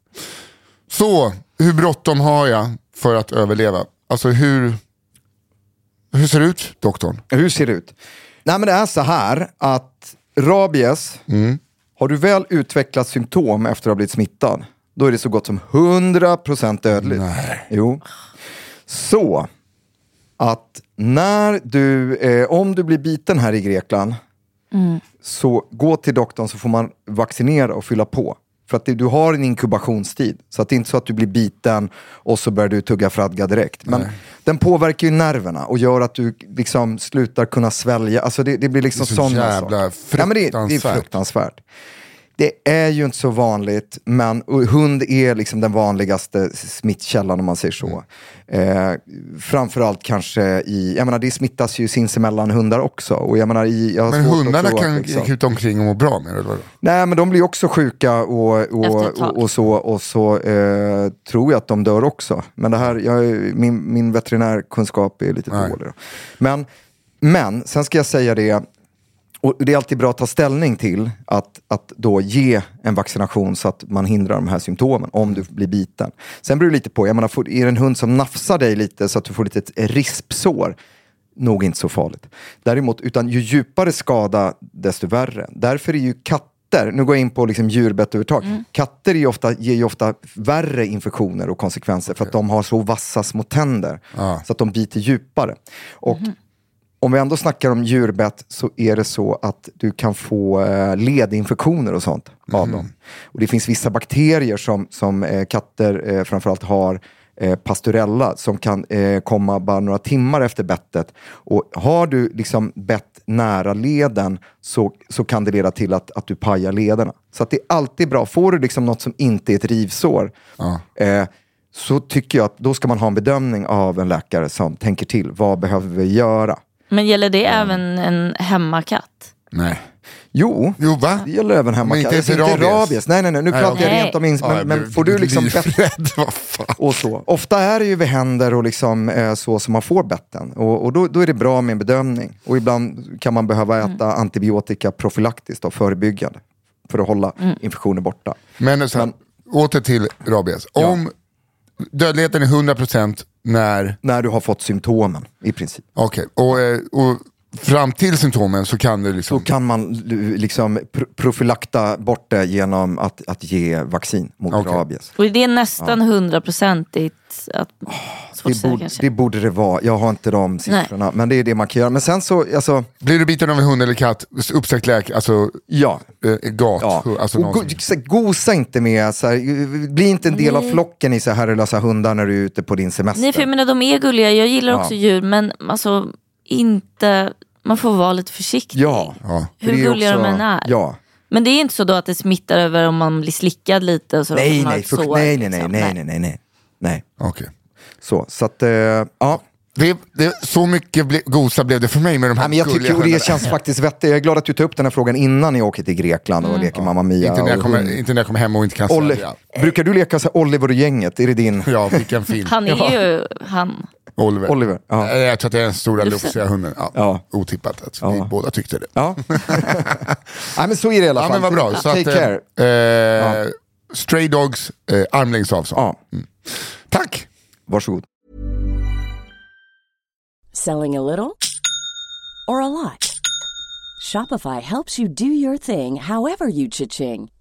Så, hur bråttom har jag för att överleva? Alltså hur, hur ser det ut, doktorn? hur ser det ut? Nej men det är så här att rabies, har du väl utvecklat symptom efter att ha blivit smittad, då är det så gott som 100% dödligt. Nej. Jo. Så att när du, eh, om du blir biten här i Grekland, så gå till doktorn så får man vaccinera och fylla på. För att du har en inkubationstid. Så att det är inte så att du blir biten och så börjar du tugga fradga direkt. Men den påverkar ju nerverna och gör att du liksom slutar kunna svälja. Alltså det, det blir liksom Det är så sådana jävla saker. Ja, men det, det är fruktansvärt. Det är ju inte så vanligt, men hund är liksom den vanligaste smittkällan om man säger så. Eh, framförallt kanske i, jag menar det smittas ju sinsemellan hundar också. Och jag menar, i, jag har Men hundarna kan liksom- kuta omkring och må bra med det? eller? Nej men de blir också sjuka och, och, och, och så, och så eh, tror jag att de dör också. Men det här, jag, min, min veterinärkunskap är lite Nej. dålig. Då. Men, men sen ska jag säga det, och det är alltid bra att ta ställning till att, att då ge en vaccination så att man hindrar de här symptomen om du blir biten. Sen beror det lite på, jag menar, får- är det en hund som nafsar dig lite så att du får lite ett rispsår, nog inte så farligt. Däremot, utan ju djupare skada, desto värre. Därför är ju katter, nu går jag in på liksom djurbett överhuvudtaget, katter är ofta, ger ju ofta värre infektioner och konsekvenser för att de har så vassa små tänder. Ja. Så att de biter djupare. Och om vi ändå snackar om djurbett så är det så att du kan få eh, ledinfektioner och sånt av dem. Och det finns vissa bakterier som, som eh, katter eh, framförallt har pasturella som kan komma bara några timmar efter bettet. Och har du liksom bett nära leden så, så kan det leda till att, att du pajar lederna. Så att det är alltid bra. Får du liksom något som inte är ett rivsår eh, så tycker jag att då ska man ha en bedömning av en läkare som tänker till. Vad behöver vi göra? Men gäller det även en hemmakatt? Nej. Jo, Jo, va? det gäller även hemma. Men inte Alltså, inte rabies? rabies. Nej, nej, nej. Nu Nej, pratar jag rent om ins- Ja, men, jag men får du liksom bett och så. Ofta är det ju vid händer och liksom, eh, så som man får betten. Och, och då, då är det bra med en bedömning. Och ibland kan man behöva äta antibiotika profylaktiskt och förebyggande. För att hålla infektioner borta. Men, så, här, åter till rabies. Om dödligheten är 100% när, När du har fått symptomen i princip. okej, och, eh, och fram till symptomen så kan du Då liksom, kan man l- liksom pr- profylakta bort det genom att, att ge vaccin mot Okej. rabies. Och det är nästan hundraprocentigt. att Det att borde, kanske. det borde det vara. Jag har inte de siffrorna. Men det är det man kan göra. Men sen så, alltså, blir du biten av en hund eller katt, uppsträckt läk, alltså ja. eh, gat, Ja. alltså och go, som- så, gosa inte med, så här, bli inte en del av flocken i så här herrelösa hundar när du är ute på din semester. Nej för jag menar de är gulliga, jag gillar Ja. också djur men alltså inte, man får vara lite försiktig. Ja. ja. Hur det gulliga också- de än är. Ja. Men det är inte så då att det smittar över om man blir slickad lite och så Nej, nej, sår, nej, nej, nej, liksom. nej, nej, nej, nej, nej. Okej. Så, så att, eh, ja. Det, det, så mycket ble, gosa blev det för mig med de här Nej, men jag gulliga tycker, och det känns faktiskt vettigt. Jag är glad att du tar upp den här frågan innan ni åker till Grekland och leker Mamma Mia. inte, när jag kommer, inte när jag kommer hem och inte kan Olle, sälja. brukar du leka så här Oliver och gänget? Är det din? Ja, vilken film. Han är ju han. Oliver. Oliver, ja. Nej, Jag tror att det är den stora lufsiga hunden. Ja. Ja. Otippat att vi Ja. båda tyckte det. Ja. Nej men så är det i alla Ja fall. men vad bra. Så Take att, care. eh, Stray Dogs, eh, armlängds avstånd. Ja, Tack! varsågod. Selling a little or a lot? Shopify helps you do your thing however you cha-ching.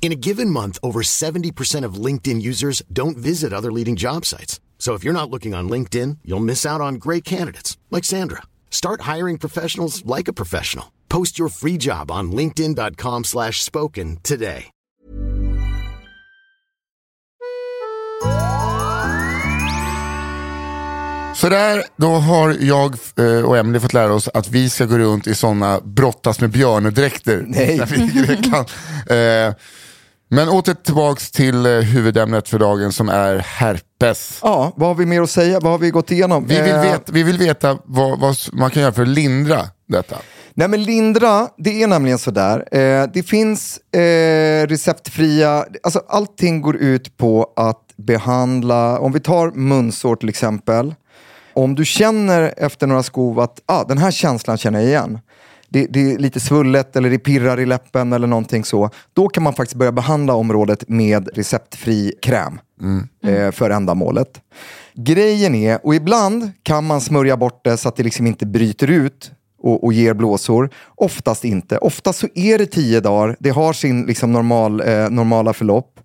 In a given month, over 70% of LinkedIn users don't visit other leading job sites. So if you're not looking on LinkedIn, you'll miss out on great candidates like Sandra. Start hiring professionals like a professional. Post your free job on linkedin.com/spoken slash spoken today. Så där, då har jag eh, och Emily fått lära oss att vi ska gå runt i sådana brottas med björnedräkter. Nej. Men åter tillbaks till eh, huvudämnet för dagen som är herpes. Ja, vad har vi mer att säga? Vad har vi gått igenom? Vi vill Eh, veta, vi vill veta vad, vad man kan göra för att lindra detta. Nej men lindra, det är nämligen sådär. Eh, det finns eh, receptfria, alltså allting går ut på att behandla, om vi tar munsår till exempel. Om du känner efter några skov att ah, den här känslan känner jag igen. Det, det är lite svullet eller det pirrar i läppen eller någonting så. Då kan man faktiskt börja behandla området med receptfri kräm eh, för ändamålet. Grejen är, och ibland kan man smörja bort det så att det liksom inte bryter ut och, och ger blåsor. Oftast inte. Oftast så är det tio dagar. Det har sin liksom normal, eh, normala förlopp.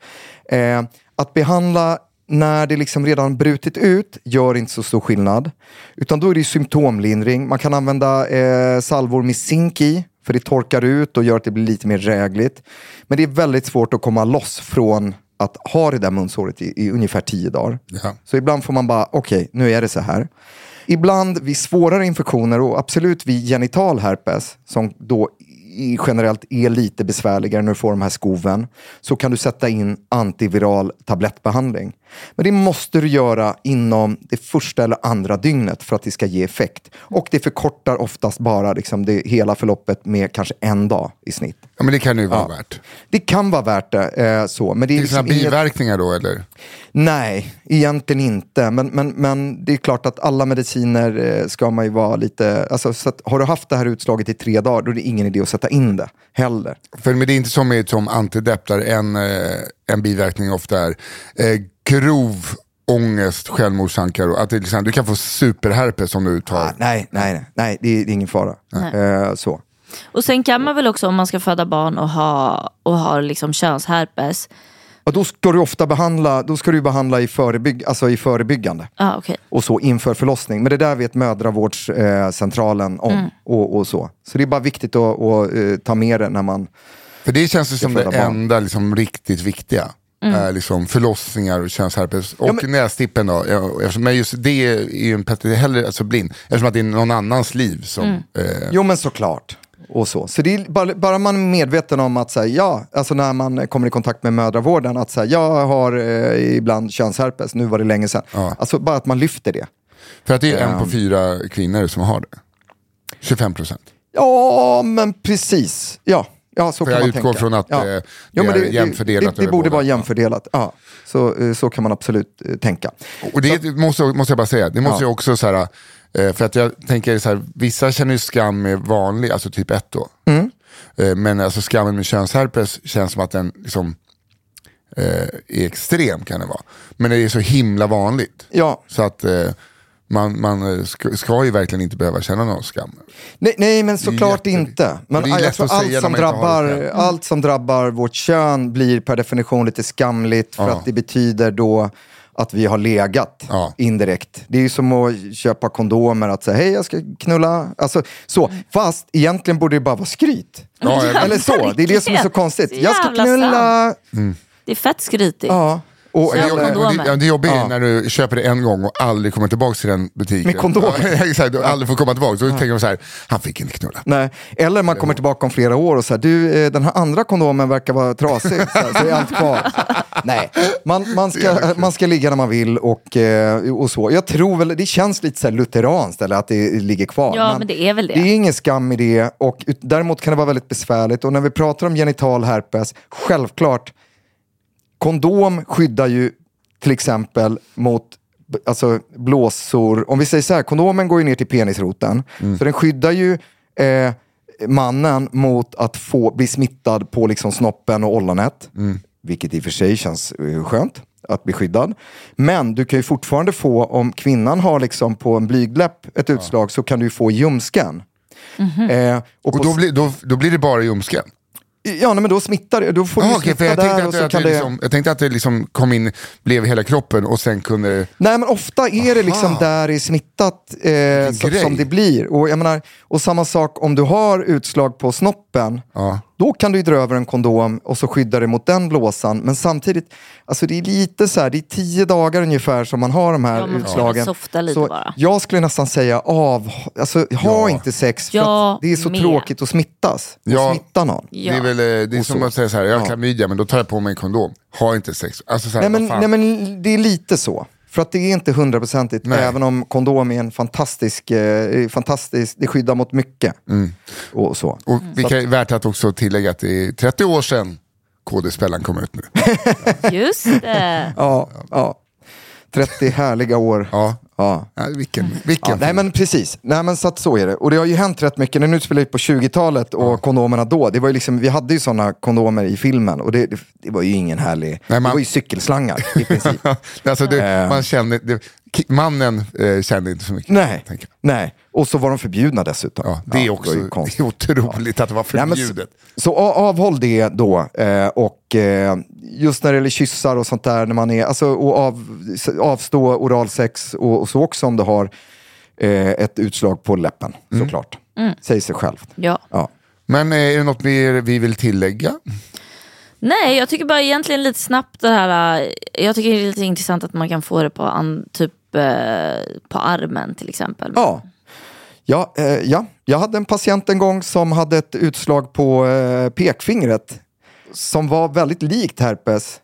Eh, att behandla när det liksom redan brutit ut gör inte så stor skillnad. Utan då är det symptomlindring. Man kan använda eh, salvor med zink i. För det torkar ut och gör att det blir lite mer rägligt. Men det är väldigt svårt att komma loss från att ha det där munsåret i, i ungefär tio dagar. Ja. Så ibland får man bara, okej, nu är det så här. Ibland vid svårare infektioner och absolut vid genital herpes, som då i- generellt är lite besvärligare när du får de här skoven, så kan du sätta in antiviral tablettbehandling. Men det måste du göra inom det första eller andra dygnet för att det ska ge effekt. Och det förkortar oftast bara liksom det hela förloppet med kanske en dag i snitt. Ja, men det kan ju vara Ja. värt. Det kan vara värt det. Eh, så. Men det är Det är liksom inget- biverkningar då eller? Nej, egentligen inte. Men, men, men det är klart att alla mediciner eh, ska man ju vara lite... Alltså, så att, har du haft det här utslaget i tre dagar, då är det ingen idé att sätta in det heller. För men det är inte som med som antidepp där en, eh, en biverkning ofta är eh, grov ångest, självmordstankar och att det, liksom, du kan få superherpes om du tar... Ah, nej, nej, nej, nej det, är, det är ingen fara. Eh, så. Och sen kan man väl också om man ska föda barn och ha, och ha liksom könsherpes. Och då ska du ofta behandla, då ska du behandla i, förebygg, alltså i förebyggande. Ah, okay. och så inför förlossning. Men det där vet mödravårdscentralen om. Mm. Och, och så. så det är bara viktigt att, att eh, ta med det när man... För det känns ju som det barn. enda liksom, riktigt viktiga. Mm. Är liksom förlossningar och könsherpes. Och men- nästippen då. Ja, eftersom- Men just det är ju en pet- hellre alltså blind. Eftersom att det är någon annans liv som... Mm. Eh, Jo men såklart. Och så. så det är bara, bara man är medveten om att säga ja, alltså när man kommer i kontakt med mödravården, att säga jag har eh, ibland könsherpes, nu var det länge sedan. Ja. Alltså bara att man lyfter det. för att det är en på Ehm. fyra kvinnor som har det. 25 procent. Ja, men precis. Ja, ja så För kan jag man utgår tänka. från att, ja. eh, ja, men det är jämfördelat Det, det, över borde båda. vara jämfördelat. Ja. Så, eh, så kan man absolut eh, tänka. Och det måste, måste jag bara säga, det måste Ja. jag också så här, för att jag tänker så här, vissa känner ju skam med vanlig, alltså typ ett då. Mm. Men alltså skammen med könsherpes känns som att den liksom är extrem kan det vara. Men det är så himla vanligt. Ja, Så att man, man eh, ska, ska ju verkligen inte behöva känna någon skam. Nej, nej men såklart inte. Men jag tror allt som, drabbar, själv. allt som drabbar vårt kön blir per definition lite skamligt för Ja. att det betyder då att vi har legat Ja. indirekt. Det är ju som att köpa kondomer, att säga hej jag ska knulla. Alltså, så. Fast egentligen borde det bara vara skryt. Ja, Eller så, det är det som är så konstigt. Jag ska knulla. Det är fett skrytigt. Ja. Och, Så- Det, Ja, och det, ja, det jobbiga är Ja. när du köper det en gång och aldrig kommer tillbaka till den butiken. Med kondomer. Ja, exakt, du aldrig får komma tillbaka. Så tänker man så här, han fick inte knulla. Nej. Eller man kommer tillbaka om flera år och säger du eh, den här andra kondomen verkar vara trasig, så, här, så är allt kvar. Nej, man, man, ska, man ska ligga när man vill och, eh, och så. Jag tror väl, det känns lite så här lutheranskt eller att det ligger kvar. Ja, men det är väl det. Det är ingen skam i det och däremot kan det vara väldigt besvärligt. Och när vi pratar om genital herpes, självklart, kondom skyddar ju till exempel mot alltså, blåsor. Om vi säger så här, kondomen går ju ner till penisroten. Så den skyddar ju eh, mannen mot att få bli smittad på liksom snoppen och ollonet. Vilket i och för sig känns eh, skönt att bli skyddad. Men du kan ju fortfarande få, om kvinnan har liksom på en blygdläpp ett utslag så kan du få ljumsken. Eh, och Och då blir, då, då blir det bara ljumsken? Ja, nej, men då smittar det. Då får du Ah, okej, för smitta jag, tänkte där att, och det, så att kan det det... liksom, jag tänkte att det liksom kom in, blev hela kroppen och sen kunde... Nej, men ofta är det liksom Aha. där det är smittat eh, så, som det blir. Och, jag menar, och samma sak om du har utslag på snoppen, Ja. Då kan du ju dra över en kondom och så skydda dig mot den blåsan. Men samtidigt, alltså det är lite så här, det är tio dagar ungefär som man har de här Ja, utslagen. softa lite så bara. Jag skulle nästan säga av, alltså ha Ja. inte sex för att det är så med. tråkigt att smittas. Och Ja. smitta någon. Ja. Det är, väl, eh, det är Och som så. att säga så här, jag har Ja. klamydia men då tar jag på mig en kondom. Ha inte sex. Alltså så här, Nej men, nej men det är lite så. För att det är inte hundraprocentigt, även om kondom är en fantastisk, eh, fantastisk, det skyddar mot mycket. Och så. Och vi kan, värt att också tillägga att det är 30 år sedan KD-spelaren kom ut nu. Just det. Ja, ja. 30 härliga år. Ja. Ja. Ja, vilken, vilken Ja, nej men precis, nej, men så, att så är det. Och det har ju hänt rätt mycket. Den utspelar ju på 20-talet och kondomerna då. Det var ju liksom, vi hade ju sådana kondomer i filmen och det, det, det var ju ingen härlig... Nej, Det man- var ju cykelslangar i princip. alltså det, Eh. man kände, det, mannen eh, kände inte så mycket. nej, nej. Och så var de förbjudna dessutom. Ja, det är var också det konstigt. är otroligt att det var Nej, men förbjudet. så, så a- avhåll det då. Eh, och eh, just när det gäller kyssar och sånt där, när man är, alltså, och av, avstå oralsex och, och så också om du har eh, ett utslag på läppen, Mm. såklart. Säger sig självt. Ja. Ja. Men eh, är det något mer vi vill tillägga? Nej, jag tycker bara egentligen lite snabbt det här. äh, Jag tycker det är lite intressant att man kan få det på, an, typ, eh, på armen till exempel. Ja. Ja, eh, ja, jag hade en patient en gång som hade ett utslag på eh, pekfingret som var väldigt likt herpes.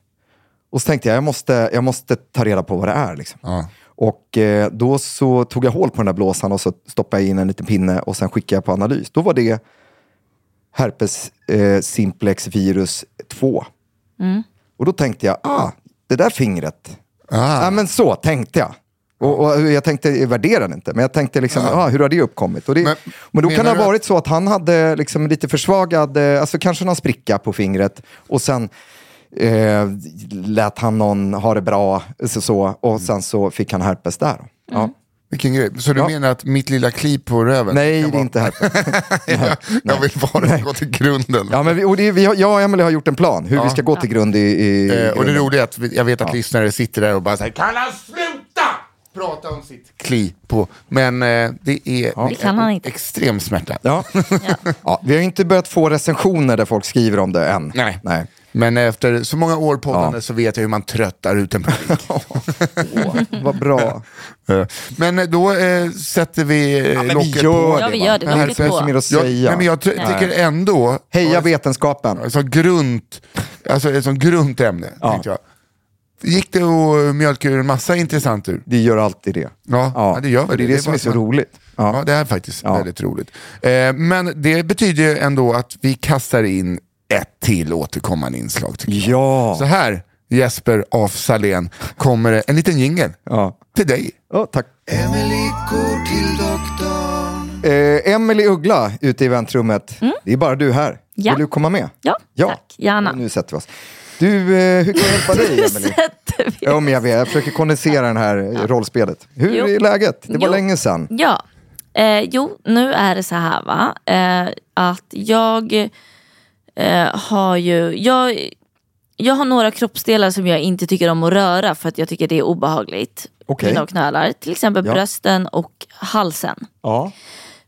Och så tänkte jag, jag måste, jag måste ta reda på vad det är. Liksom. Ja. Och eh, då så tog jag hål på den där blåsan och så stoppade jag in en liten pinne och sen skickade jag på analys. Då var det herpes eh, simplex virus 2. Och då tänkte jag, ah, det där fingret. Ah. Ja, men så tänkte jag. Och, och jag tänkte, jag värderade inte, men jag tänkte liksom, ah, hur har det uppkommit? Och det, Men men, då kan det ha varit så att han hade liksom lite försvagad, eh, alltså kanske någon spricka på fingret och sen eh, lät han någon ha det bra så, så, och sen så fick han herpes där. Ja. Vilken grej. Så du Ja. menar att mitt lilla kliv på röven? Nej, det är inte herpes. jag, jag vill bara gå till grunden. Ja, men vi, och det, vi har, jag och Emelie har gjort en plan hur vi ska gå till grund i, i Eh, och det roliga är att vi- jag vet att lyssnare sitter där och bara säger Kan han sluta prata om sitt kli på? Men eh, det är Det kan han inte. extrem smärta. Ja. ja, vi har inte börjat få recensioner där folk skriver om det än. Nej. Nej. Men efter så många år poddande Ja. så vet jag hur man tröttar ut en publik. Åh, vad bra. Men eh, då eh, sätter vi eh, vi locket gör på. det, Ja, vi gör det. Det här Locket finns på. mer att Jag, säga. nej, men jag ty- tycker ändå, Heja vetenskapen. alltså grunt, alltså ett sånt grunt ämne, tänkte jag. Gick det att mjölka ur en massa intressant ur? Det gör alltid det. Ja, ja, det gör väl och det är det. det, Det som är så man- roligt. Ja, Ja. det är faktiskt Ja. väldigt roligt. Eh, men det betyder ju ändå att vi kastar in ett till återkommande inslag. Ja. Så här, Jesper af Salén, kommer det en liten jingel Ja. till dig. Ja, tack. Emily går till doktorn. Eh, Emily Uggla ute i väntrummet. Det är bara du här. Mm. Ja. Vill du komma med? Ja, tack. Gärna. Nu sätter vi oss. Du, eh, hur kan jag hjälpa dig vi Ja, men jag, vet, jag försöker kondensera det här rollspelet. Hur Jo. är läget? Det var Jo. länge sedan. Ja, eh, jo nu är det så här va. Eh, att jag eh, har ju, jag, jag har några kroppsdelar som jag inte tycker om att röra för att jag tycker det är obehagligt. Okej. Mina knölar, till exempel Ja. brösten och halsen. Ja.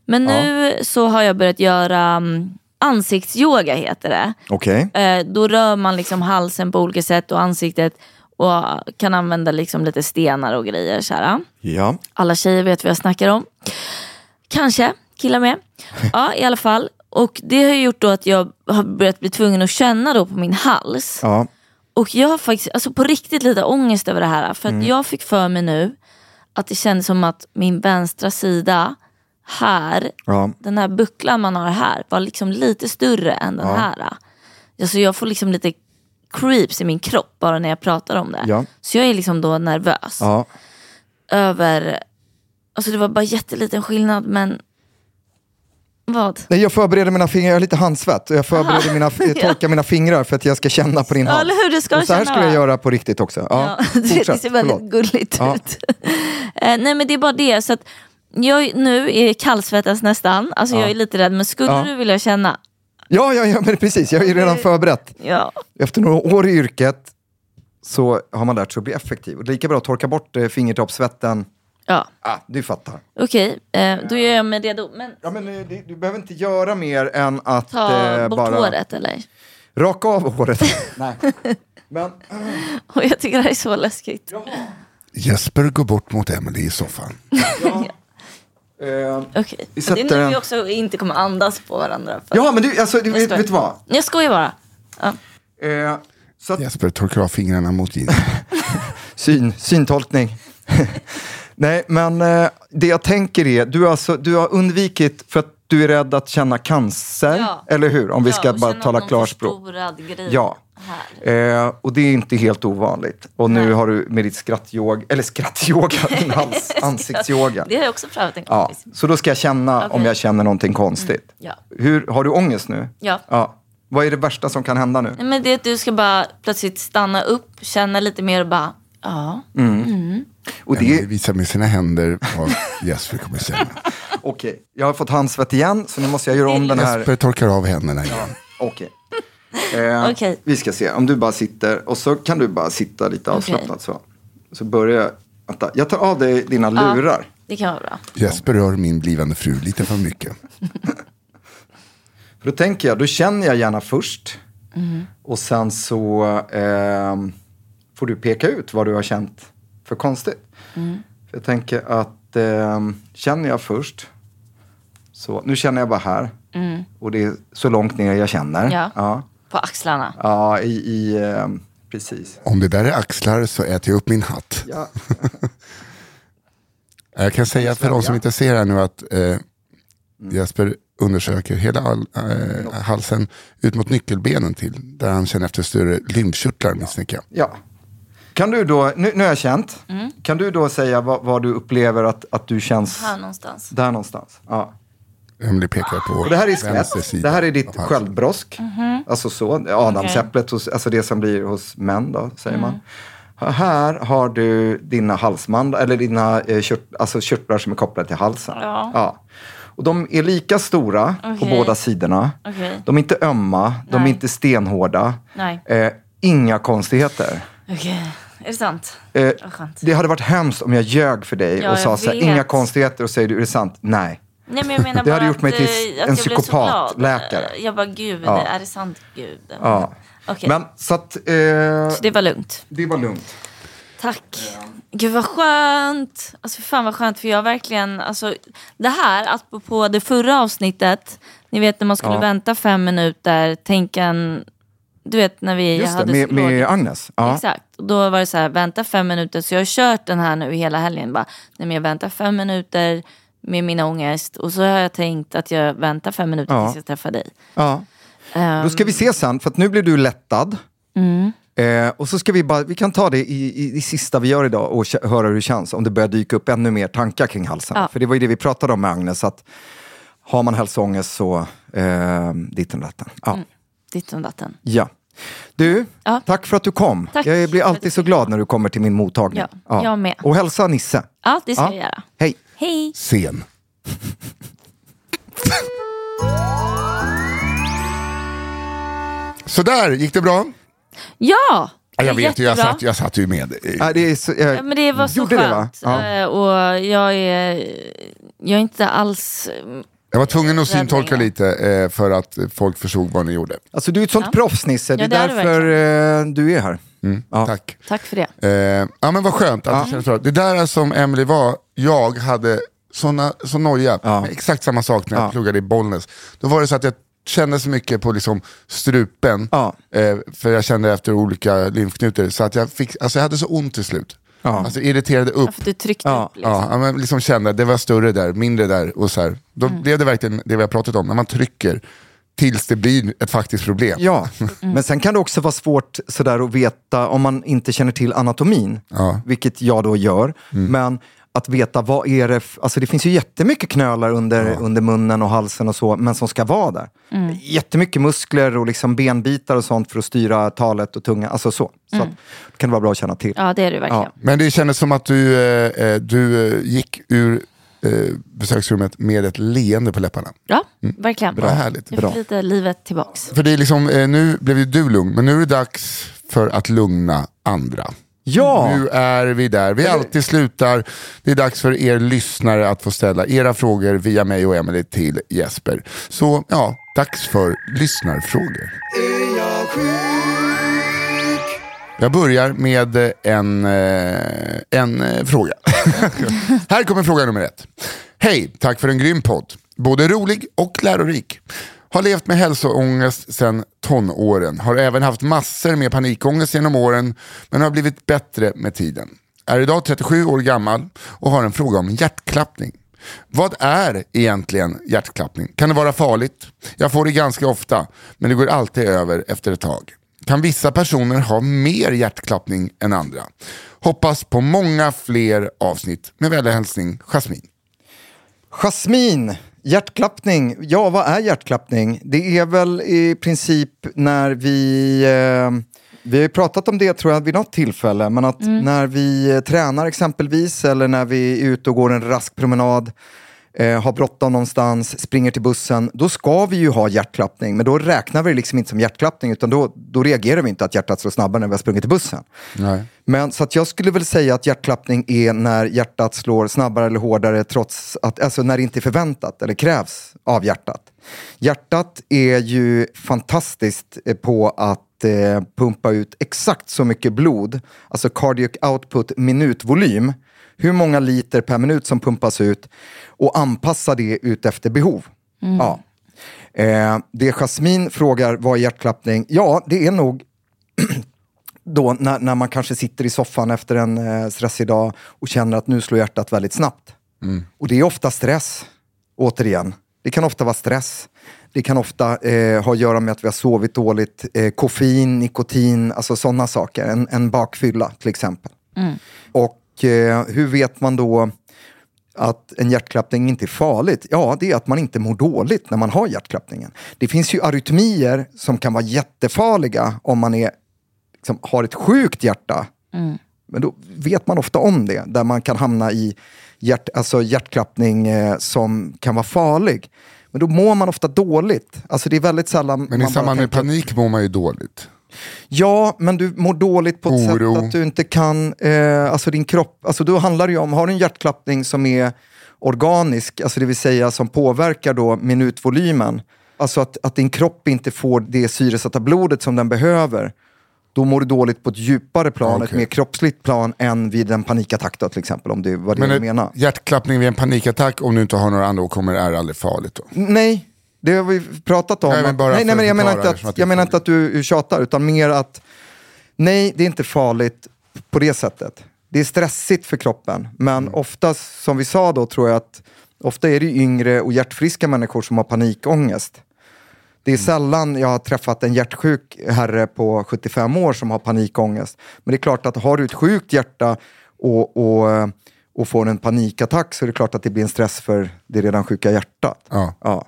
Men nu så har jag börjat göra um, ansiktsyoga heter det. Okej. Eh, då rör man liksom halsen på olika sätt och ansiktet och kan använda liksom lite stenar och grejer. Så här. Ja. Alla tjejer vet vad jag snackar om. Kanske, killar med. Ja, i alla fall. Och det har gjort då att jag har börjat bli tvungen att känna då på min hals. Ja. Och jag har faktiskt alltså på riktigt lite ångest över det här. För att jag fick för mig nu att det kändes som att min vänstra sida här, Ja. den här bucklan man har här, var liksom lite större än den här. Alltså jag får liksom lite creeps i min kropp bara när jag pratar om det. Ja. Så jag är liksom då nervös Ja. över, alltså det var bara jätteliten skillnad men vad? Nej, jag förbereder mina fingrar, jag har lite handsvett. Jag förbereder mina, jag torkar mina fingrar för att jag ska känna på din Ja, hals. eller hur? Det ska och så här känna, ska jag göra på riktigt också. Ja, Ja, det, ser väldigt Förlåt. gulligt Ja. ut. Eh, nej men det är bara det, så att jag nu är kallsvettas nästan, alltså jag är lite rädd, men skulle Ja. du vilja känna? Ja, ja, ja, men precis. Jag är ju redan förberett. Ja. Efter några år i yrket så har man lärt sig att bli effektiv. Och det är lika bra att torka bort eh, fingertoppssvetten. Ja, Ah, du fattar. okej, eh, då gör jag mig redo. Men Ja, men eh, det, du behöver inte göra mer än att ta eh, bort bara håret eller? raka av håret. Nej. Men, Och jag tycker det här är så läskigt. Jesper går bort mot Emily i soffan. Eh, Okej, Vi det är sätter nu vi också inte kommer andas på varandra. För... ja, men du, alltså, du, vet, vet du vad? Jag skojar bara. Ja. Eh, så att, Jesper torkar av fingrarna mot jeans. Syn, syntolkning. Nej, men eh, det jag tänker är, du har, alltså, du har undvikit för att du är rädd att känna cancer, Ja. eller hur? Om vi Ja, ska och bara tala klarspråk. Ja. här. Eh, och det är inte helt ovanligt. Och nu har du med ditt skrattyoga, eller skrattyoga, din hals, ansiktsyoga. Det har jag också prövat en Ja, kompis. så då ska jag känna om Okej. Mm. jag känner någonting konstigt. Ja. Hur, har du ångest nu? Ja. ja. Vad är det värsta som kan hända nu? Nej, men det är att du ska bara plötsligt stanna upp, känna lite mer och bara, ja. Och det, visar med sina händer vad Jesper kommer känna. Okej, jag har fått handsvett igen, så nu måste jag göra om den här. Jesper torkar av händerna igen. Okej. Eh, Okej. Vi ska se, om du bara sitter och så kan du bara sitta lite avslappnat så. Så börjar jag, vänta, jag tar av dig dina Ja. lurar. Det kan vara bra. Jesper rör min blivande fru lite för mycket. För då tänker jag, då känner jag gärna först. Och sen så ehm, får du peka ut vad du har känt för konstigt. För jag tänker att ehm, känner jag först. Så, nu känner jag bara här. Och det är så långt ner jag känner. Ja. Ja, På axlarna. ja i, i ehm, Precis. Om det där är axlar så äter jag upp min hatt. Ja. Jag kan säga för de som inte ser här nu att eh, Jesper undersöker hela all, eh, halsen ut mot nyckelbenen till. Där han känner efter större lymfkörtlar misstänker jag. ja. Kan du då, nu, nu har jag känt, Mm. kan du då säga vad, vad du upplever att, att du känns Här någonstans. där någonstans? Ja. Emily pekar på Och det här är skelett, det här är ditt sköldbrosk. Mhm. Alltså så, adamsäpplet, hos, alltså det som blir hos män då, säger Mm. man. Här har du dina halsmandlar, eller dina eh, kört, alltså körtlar som är kopplade till halsen. Ja. Och de är lika stora på Okej. båda sidorna. Okej. De är inte ömma, de är inte stenhårda. Nej. Eh, inga konstigheter. Okej, är det sant? Eh, skönt. det hade varit hemskt om jag ljög för dig Ja, och sa så här, inga konstigheter och säger du, är det sant? Nej. Nej, men jag menar Det hade gjort mig att, till eh, en att jag bara, gud, Ja. är det sant? Gud. Ja. Okej, Men så att, eh, så det var lugnt. det var lugnt. Tack. Gud vad skönt. Alltså för fan vad skönt för jag verkligen, alltså det här, apropå det förra avsnittet, ni vet när man skulle Ja. vänta fem minuter, tänka en, du vet när vi Just det, hade med, med psykolog- Agnes. Ja. Exakt, och då var det så här, vänta fem minuter, så jag har kört den här nu hela helgen. Bara, nej, men jag väntar fem minuter med min ångest och så har jag tänkt att jag väntar fem minuter Ja. tills jag träffar dig. Ja. Ehm, Då ska vi se sen, för att nu blir du lättad. Mm. Eh, och så ska vi bara, vi kan ta det i, i, i sista vi gör idag och höra hur det känns. Om det börjar dyka upp ännu mer tankar kring halsen. Ja. För det var ju det vi pratade om med Agnes, att har man hälsoångest så eh, ditten datten. Ja. Ditt och datten. ja. Du, Ja. tack för att du kom. Tack jag blir alltid så glad när du kommer till min mottagning. Ja, jag med. Och hälsa Nisse. Ja, det ska Ja. jag göra. Hej. Hej! Sen. Så där gick det bra? Ja! Ja, jag det är vet ju, jag satt, jag satt ju med. Ja, det, är så, eh, Ja, men det var så gjorde det, skönt. Ja. Eh, Och jag är, jag är inte alls... Jag var tvungen att syntolka lite eh, för att folk förstod vad ni gjorde. Alltså du är ett sånt Ja. proffs Nisse, det är Ja, det är du därför eh, du är här. Ja. Tack. Tack för det. Eh, ja men vad skönt att det kändes bra. Det där som Emily var, jag hade såna, så noja, Ja. exakt samma sak när jag Ja. pluggade i Bollnäs. Då var det så att jag kände så mycket på liksom strupen, Ja. eh, för jag kände efter olika lymfknutor, så att jag, fick, alltså jag hade så ont till slut. Ja. Alltså irriterade upp. Ja, för du tryckte Ja, upp liksom. Ja, men liksom kände att det var större där, mindre där och så här. Då Mm. blev det verkligen det vi har pratat om, när man trycker tills det blir ett faktiskt problem. Ja, Mm. men sen kan det också vara svårt sådär att veta om man inte känner till anatomin, Ja. vilket jag då gör. Men att veta vad är det, alltså det finns ju jättemycket knölar under, under munnen och halsen och så, men som ska vara där. Mm. Jättemycket muskler och liksom benbitar och sånt för att styra talet och tunga, alltså så. Så att, det kan det vara bra att känna till. Ja, det är du verkligen. Ja. Men det kändes som att du, eh, eh, du eh, gick ur eh, besöksrummet med ett leende på läpparna. Ja, verkligen. Bra, härligt. Jag Bra. fick lite livet tillbaks. För det är liksom, eh, nu blev ju du lugn, men nu är det dags för att lugna andra. Ja, Nu är vi där, vi alltid slutar. Det är dags för er lyssnare att få ställa era frågor via mig och Emily till Jesper. Så ja, dags för lyssnarfrågor. Är jag sjuk? Jag börjar med eh, en, eh, en eh, fråga. Här kommer fråga nummer ett. Hej, tack för en grym podd. Både rolig och lärorik. Har levt med hälsoångest sedan tonåren. Har även haft massor med panikångest genom åren, men har blivit bättre med tiden. Är idag 37 år gammal och har en fråga om hjärtklappning. Vad är egentligen hjärtklappning? Kan det vara farligt? Jag får det ganska ofta, men det går alltid över efter ett tag. Kan vissa personer ha mer hjärtklappning än andra? Hoppas på många fler avsnitt. Med vänlig hälsning, Jasmin. Jasmin, hjärtklappning. Ja, vad är hjärtklappning? Det är väl i princip när vi... Eh, vi har ju pratat om det tror jag vid något tillfälle, men att när vi tränar exempelvis eller när vi är ute och går en rask promenad, eh, har bråttom någonstans, springer till bussen, då ska vi ju ha hjärtklappning. Men då räknar vi det liksom inte som hjärtklappning, utan då, då reagerar vi inte att hjärtat slår snabbare när vi har sprungit till bussen. Nej. Men så att jag skulle väl säga att hjärtklappning är när hjärtat slår snabbare eller hårdare trots att, alltså när det inte är förväntat eller krävs av hjärtat. Hjärtat är ju fantastiskt eh, på att eh, pumpa ut exakt så mycket blod, alltså cardiac output minutvolym, hur många liter per minut som pumpas ut och anpassa det ut efter behov. Ja. Eh, det Jasmin frågar, vad är hjärtklappning? Ja, det är nog då när, när man kanske sitter i soffan efter en eh, stressig dag och känner att nu slår hjärtat väldigt snabbt. Och det är ofta stress, återigen. Det kan ofta vara stress. Det kan ofta eh, ha att göra med att vi har sovit dåligt. Eh, koffein, nikotin, alltså sådana saker. En, en bakfylla till exempel. Och eh, hur vet man då att en hjärtklappning inte är farligt? Ja, det är att man inte mår dåligt när man har hjärtklappningen. Det finns ju arytmier som kan vara jättefarliga om man är, liksom, har ett sjukt hjärta. Men då vet man ofta om det, där man kan hamna i hjärt, alltså hjärtklappning eh, som kan vara farlig. Men då mår man ofta dåligt. Alltså det är väldigt sällan Men i samband med tänker- panik mår man ju dåligt. Ja, men du mår dåligt på ett Oro. sätt att du inte kan, eh, alltså din kropp, alltså då handlar det ju om, har du en hjärtklappning som är organisk, alltså det vill säga som påverkar då minutvolymen, alltså att, att din kropp inte får det syresatta blodet som den behöver, då mår du dåligt på ett djupare plan, ett Okej. mer kroppsligt plan än vid en panikattack då till exempel, om det var det Men du ett menar. hjärtklappning vid en panikattack om du inte har några andra åkommor är aldrig farligt då? Nej, det har vi pratat om. Nej, men bara nej, nej, men jag menar inte att det är jag menar inte att du tjatar, utan mer att nej, det är inte farligt på det sättet. Det är stressigt för kroppen, men Mm. oftast, som vi sa då, tror jag att ofta är det yngre och hjärtfriska människor som har panikångest. Det är Mm. sällan jag har träffat en hjärtsjuk herre på 75 år som har panikångest. Men det är klart att har du ett sjukt hjärta och, och, och får en panikattack så är det klart att det blir en stress för det redan sjuka hjärtat. Ja. Ja.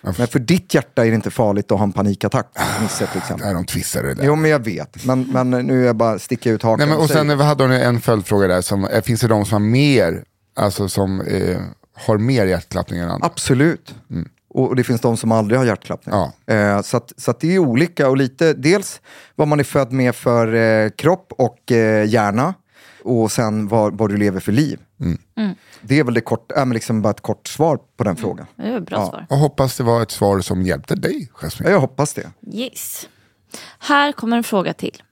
Men för ditt hjärta är det inte farligt att ha en panikattack, Nisse till exempel. Nej, de twissar det där. Jo, men jag vet. Men, men nu är jag bara sticka ut hakan. Nej, men, och sen vad hade hon en följdfråga där, som, eh, finns det de som har mer, alltså som eh, har mer hjärtklappning än andra? Absolut. Och, och det finns de som aldrig har hjärtklappning. Mm. Ja. Eh, så att, så att det är olika och lite, dels vad man är född med för eh, kropp och eh, hjärna och sen vad, vad du lever för liv. Mm. Det är väl det kort, äh, men liksom bara ett kort svar på den frågan. Det är ett bra Ja. svar. Jag hoppas det var ett svar som hjälpte dig, Jasmine. Ja, jag hoppas det. Yes. Här kommer en fråga till.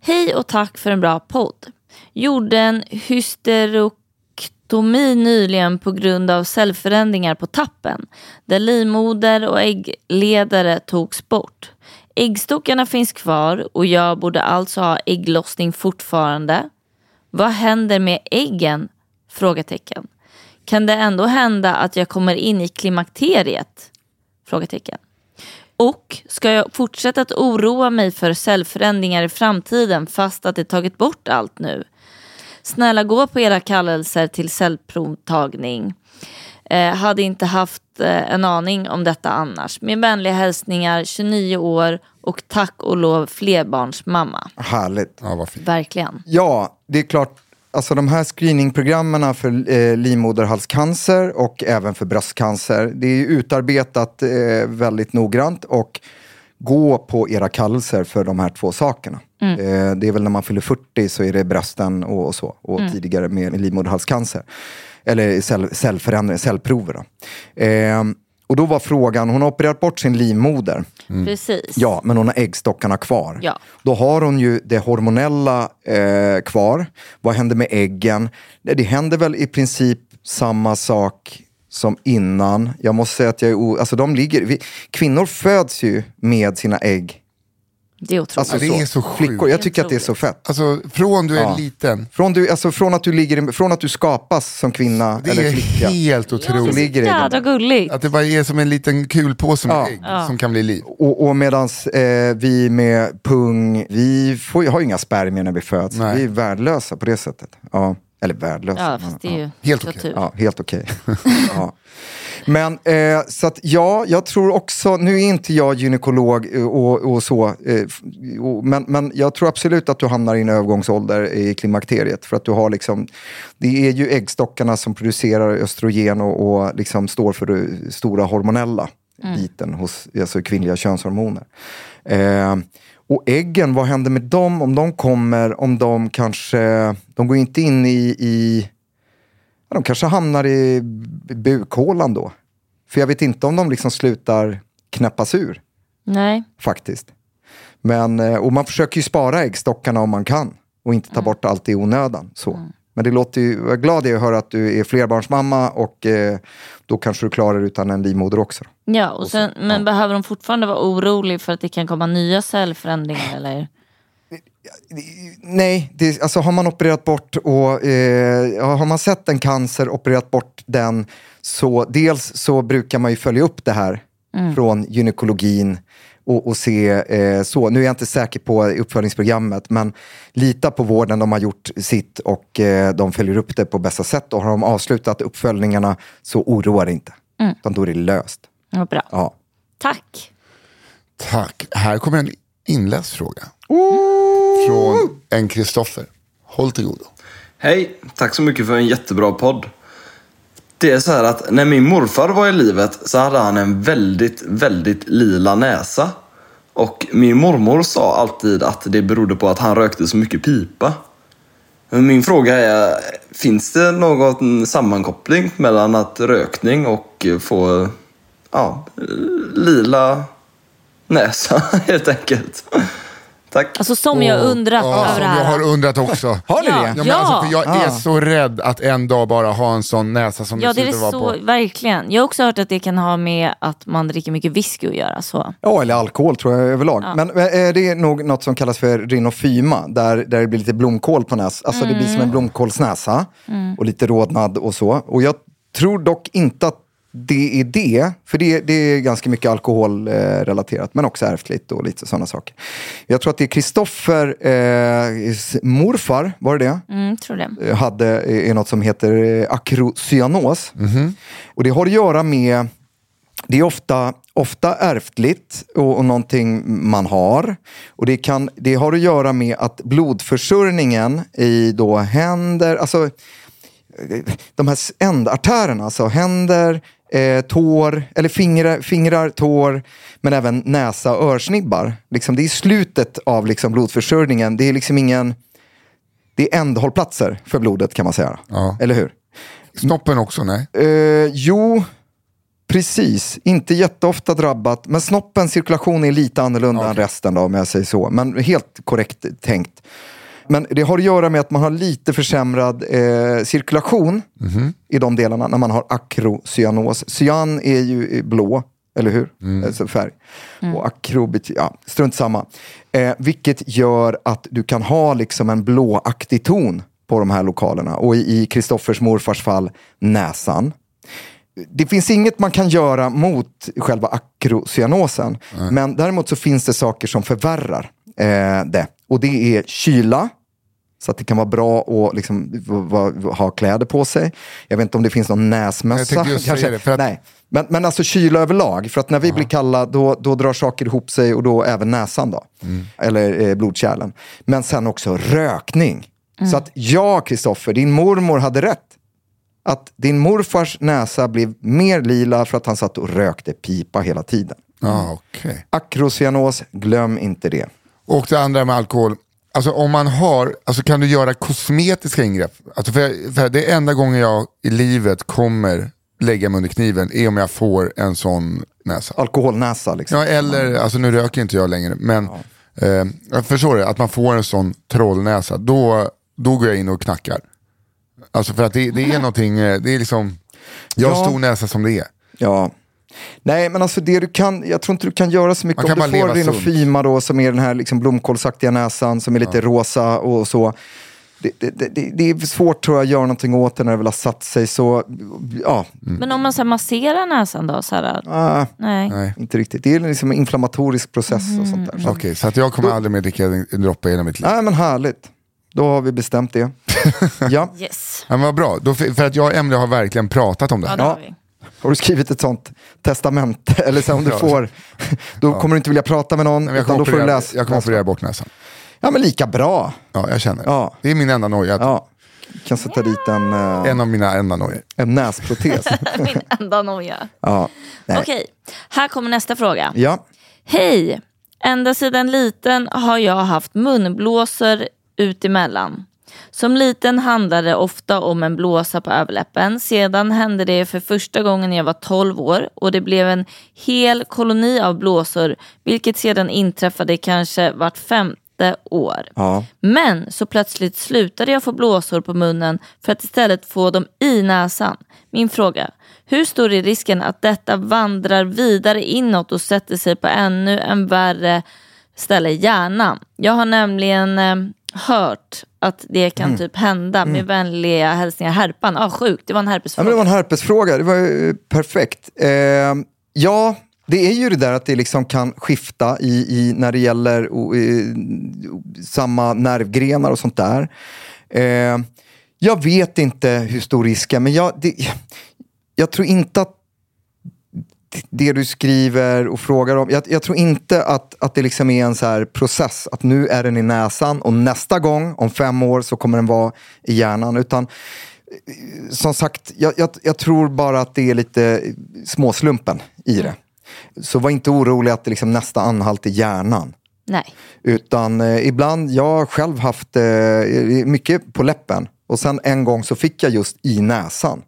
Hej och tack för en bra podd. Gjorde en hysterektomi nyligen på grund av cellförändringar på tappen. Där livmoder och äggledare togs bort. Äggstockarna finns kvar och jag borde alltså ha ägglossning fortfarande. Vad händer med äggen? Frågetecken. Kan det ändå hända att jag kommer in i klimakteriet? Frågetecken. Och ska jag fortsätta att oroa mig för cellförändringar i framtiden fast att det tagit bort allt nu? Snälla gå på era kallelser till cellprovtagning. Eh, hade inte haft eh, en aning om detta annars. Med vänliga hälsningar, 29 år och tack och lov flerbarnsmamma. Härligt. Ja, vad fint. Verkligen. Ja, det är klart. Alltså de här screeningprogrammen för eh, livmoderhalscancer och även för bröstcancer, det är utarbetat eh, väldigt noggrant och gå på era kallelser för de här två sakerna. Eh, det är väl när man fyller 40 så är det brösten och, och så, och tidigare med, med livmoderhalscancer. Eller cell, cellförändring, cellprover. Då. Och då var frågan, hon har opererat bort sin livmoder. Precis. Ja, men hon har äggstockarna kvar. Ja. Då har hon ju det hormonella eh, kvar. Vad händer med äggen? Det, det händer väl i princip samma sak som innan. Jag måste säga att jag är o- alltså de ligger, vi, Kvinnor föds ju med sina ägg. Det är otroligt. Alltså Ja, det är så sjukt. Flickor, jag tycker att det är så fett. Alltså från du är Ja. liten, Från, du, alltså, från, att du ligger, i- från att du skapas som kvinna det eller är flicka. helt Så otroligt. ligger det i Jädra den. gulligt. Att det bara är som en liten kulpåse med Ja. ägg som kan bli liv. Och, och medans eh, vi med pung, vi får, har ju inga spermier när vi föds. Nej. Vi är värdelösa på det sättet. Ja. Eller värdelösa. Ja, fast det är ju Helt så okej. tur. Ja, helt okej. ja. Men eh, så att ja, jag tror också, nu är inte jag gynekolog eh, och, och så, eh, och, men, men jag tror absolut att du hamnar i en övergångsålder i klimakteriet. För att du har liksom, det är ju äggstockarna som producerar östrogen och, och liksom står för det stora hormonella biten hos alltså kvinnliga könshormoner. Eh, och äggen, vad händer med dem om de kommer, om de kanske, de går inte in i, i de kanske hamnar i bukhålan då. För jag vet inte om de liksom slutar knäppas ur Nej. faktiskt. Men, eh, och man försöker ju spara äggstockarna om man kan och inte ta bort allt i onödan. Så. Men det låter ju, jag är glad att höra att du är flerbarnsmamma och eh, då kanske du klarar utan en livmoder också. Då. Ja, och sen, men behöver de fortfarande vara orolig för att det kan komma nya cellförändringar? Eller? Nej, det, alltså har man opererat bort och eh, har man sett en cancer, opererat bort den, så dels så brukar man ju följa upp det här från gynekologin och, och se eh, så. Nu är jag inte säker på uppföljningsprogrammet, men lita på vården, de har gjort sitt och eh, de följer upp det på bästa sätt. Och har de avslutat uppföljningarna så oroa dig inte, utan då är det löst. Ja, bra. Ja. Tack. Tack. Här kommer en inläst fråga. Från en Kristoffer. Håll till godo. Hej, tack så mycket för en jättebra podd. Det är så här att när min morfar var i livet så hade han en väldigt, väldigt lila näsa. Och min mormor sa alltid att det berodde på att han rökte så mycket pipa. Men Min fråga är, finns det någon sammankoppling mellan att rökning och få ja, lila näsa helt enkelt? Tack. Alltså som jag undrat Ja, över det jag här. har undrat också. Har ni Ja. det? Ja, men alltså, för jag är Ah. så rädd att en dag bara ha en sån näsa som Ja, det det ser är ut att så, vara på. verkligen. Jag har också hört att det kan ha med att man dricker mycket whisky att göra. Så. Ja, eller alkohol tror jag överlag. Men eh, det är nog något som kallas för rhinofyma, där, där det blir lite blomkål på näs. Alltså det blir som en blomkålsnäsa och lite rodnad och så. Och jag tror dock inte att det är det, för det, det är ganska mycket alkoholrelaterat, men också ärftligt och lite sådana saker. Jag tror att det är Kristoffer, eh, morfar, var det det? Mm, tror det. eh, hade eh, är något som heter eh, akrocyanos. Och det har att göra med, det är ofta, ofta ärftligt och, och någonting man har. Och det, kan, det har att göra med att blodförsörjningen i då händer, alltså eh, de här ändartärerna, alltså händer, eh, tår, eller fingrar, fingrar, tår, men även näsa och örsnibbar. Liksom, det är slutet av liksom, blodförsörjningen. Det är liksom ingen... Det är ändhållplatser för blodet kan man säga. Ja. Eller hur? Snoppen också, nej. Eh, jo, precis. Inte jätteofta drabbat. Men snoppens cirkulation är lite annorlunda än resten då, om jag säger så. Men helt korrekt tänkt. Men det har att göra med att man har lite försämrad eh, cirkulation i de delarna när man har akrocyanos. Cyan är ju blå, eller hur? Alltså färg. Och akro ja, strunt samma. Eh, vilket gör att du kan ha liksom en blåaktig ton på de här lokalerna. Och i Kristoffers morfars fall, näsan. Det finns inget man kan göra mot själva akrocyanosen. Men däremot så finns det saker som förvärrar eh, det. Och det är kyla. Så att det kan vara bra att liksom, va- va- ha kläder på sig. Jag vet inte om det finns någon näsmössa. Jag tänkte just säga det, för att- Nej. Men, men alltså kyla överlag. För att när vi blir kalla då, då drar saker ihop sig och då även näsan. Då. Mm. Eller eh, blodkärlen. Men sen också rökning. Så att ja, Kristoffer, din mormor hade rätt. Att din morfars näsa blev mer lila för att han satt och rökte pipa hela tiden. Ja, okej. Akrocyanos, glöm inte det. Och det andra med alkohol. Alltså om man har, alltså kan du göra kosmetiska ingrepp? Alltså för, för det enda gången jag i livet kommer lägga mig under kniven är om jag får en sån näsa. Alkoholnäsa liksom. Ja, eller, alltså nu röker inte jag längre, men eh, jag förstår det, att man får en sån trollnäsa, då, då går jag in och knackar. Alltså för att det, det är någonting, eh, det är liksom, jag har Ja. stor näsa som det är. Ja. Nej, men alltså det du kan, jag tror inte du kan göra så mycket Man kan om bara du får rinofyma då, som är den här liksom blomkålsaktiga näsan som är lite rosa och så. Det, det, det, det är svårt tror jag att göra någonting åt det när det väl har satt sig. Så, ja, Men om man så här, masserar näsan då? Så här, ah, nej. Nej. inte riktigt. Det är liksom en inflammatorisk process och sånt där. Så. Okej, så att jag kommer aldrig mer dricka en droppe i hela mitt liv. Nej, men härligt. Då har vi bestämt det. ja. Yes. Ja, men vad bra, då, för att jag och Emelie har verkligen pratat om det Ja, här. Ja. Har du skrivit ett sånt testamente? Eller så om du Ja. får, då kommer du inte vilja prata med någon. Men jag kommer då får du operera, läsa. jag kommer operera bort näsan. Ja, men lika bra. Ja, jag känner det. Ja. Det är min enda noja. Ja. Kan sätta dit en, eh, En av mina enda nojor. en näsprotes. Min enda noja. ja. Nej. Okej, här kommer nästa fråga. Ja. Hej! Ända sedan liten har jag haft munblåsor utemellan. Som liten handlade det ofta om en blåsa på överläppen. Sedan hände det för första gången när jag var 12 år och det blev en hel koloni av blåsor vilket sedan inträffade kanske vart femte år. Ja. Men så plötsligt slutade jag få blåsor på munnen för att istället få dem i näsan. Min fråga, hur stor är risken att detta vandrar vidare inåt och sätter sig på ännu en värre ställe hjärnan. Jag har nämligen eh, hört att det kan typ hända med vänliga hälsningar Herpan. Ah, sjukt, det var en Ja, herpesfråga. men det var en herpesfråga, det var ju perfekt. Eh, ja, det är ju det där att det liksom kan skifta i, i, när det gäller o, eh, samma nervgrenar och sånt där. Eh, jag vet inte hur stor risk är, men jag, det, jag tror inte att det du skriver och frågar om. Jag, jag tror inte att, att det liksom är en så process, att nu är den i näsan och nästa gång, om fem år, så kommer den vara i hjärnan. Utan eh, som sagt, jag, jag, jag tror bara att det är lite småslumpen i det. Så var inte orolig att det liksom nästa anhalt är hjärnan. Nej. Utan eh, ibland, jag har själv haft eh, mycket på läppen. Och sen en gång så fick jag just i näsan.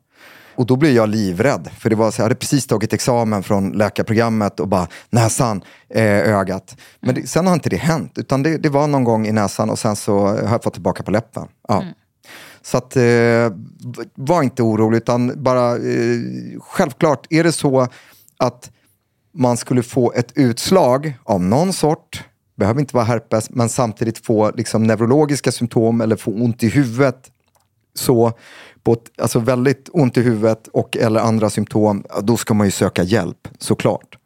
Och då blev jag livrädd. För det var så, jag hade precis tagit examen från läkarprogrammet och bara näsan, eh, ögat. Men det, sen har inte det hänt. Utan det, det var någon gång i näsan och sen så har jag fått tillbaka på läppen. Ja. Så att, eh, var inte orolig utan bara eh, självklart är det så att man skulle få ett utslag av någon sort, behöver inte vara herpes, men samtidigt få liksom neurologiska symptom eller få ont i huvudet. Så på ett, alltså väldigt ont i huvudet och eller andra symptom, då ska man ju söka hjälp såklart.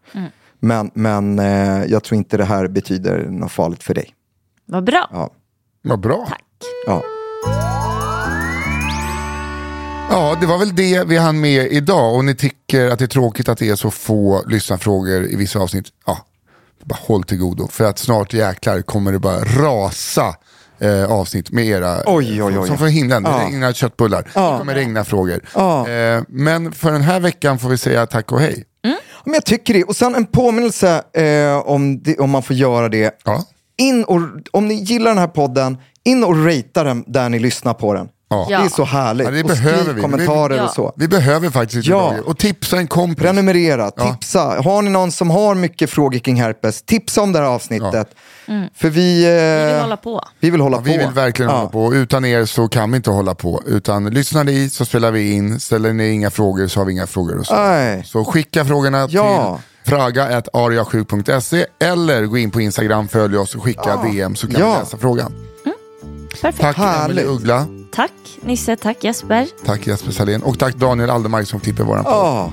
Men, men eh, jag tror inte det här betyder något farligt för dig. Vad bra. Ja. Vad bra. Ja. Ja, det var väl det vi hann med idag. Och ni tycker att det är tråkigt att det är så få lyssnarfrågor i vissa avsnitt. Ja, bara håll till godo. För att snart jäklar kommer det bara rasa eh, avsnitt med era. Oj, oj, oj. Som från himlen, det Ja. regnar köttbullar. Det kommer regna frågor. Ja. Eh, men för den här veckan får vi säga tack och hej. Men jag tycker det. Och sen en påminnelse eh, om, det, om man får göra det. Ja. In och, om ni gillar den här podden, in och ratea den där ni lyssnar på den. Ja. Det är så härligt. Ja, det och behöver skriv vi. kommentarer Ja. och så. Vi behöver faktiskt lite Ja. Och tipsa en kompis. Prenumerera, Ja. tipsa. Har ni någon som har mycket frågor kring herpes, tipsa om det här avsnittet. För vi, eh, Vi vill hålla på. vi vill hålla Ja, på. vi vill verkligen Ja. hålla på. Utan er så kan vi inte hålla på. Utan lyssnar ni så spelar vi in. Ställer ni inga frågor så har vi inga frågor. Och så. Nej. så skicka frågorna Ja. till fraga.ariasjuk.se eller gå in på Instagram, följ oss och skicka DM så kan Ja. vi läsa frågan. Perfekt. Tack Härligt. Emelie Uggla, Tack Nisse, tack Jesper. tack Jesper Salén och tack Daniel Aldermark som klipper våran podd. Ja,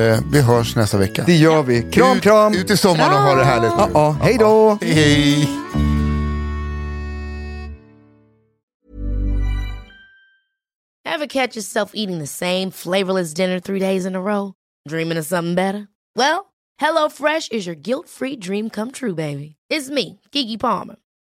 Eh, vi hörs nästa vecka. det gör vi. Kram, Ut- kram. Ut i sommaren och ha det härligt nu. Ja, ja. Hej då. Hej, hej. Ever catch yourself eating the same flavorless dinner three days in a row? Dreaming of something better? Well, HelloFresh is your guilt-free dream come true, baby. It's me, Kiki Palmer.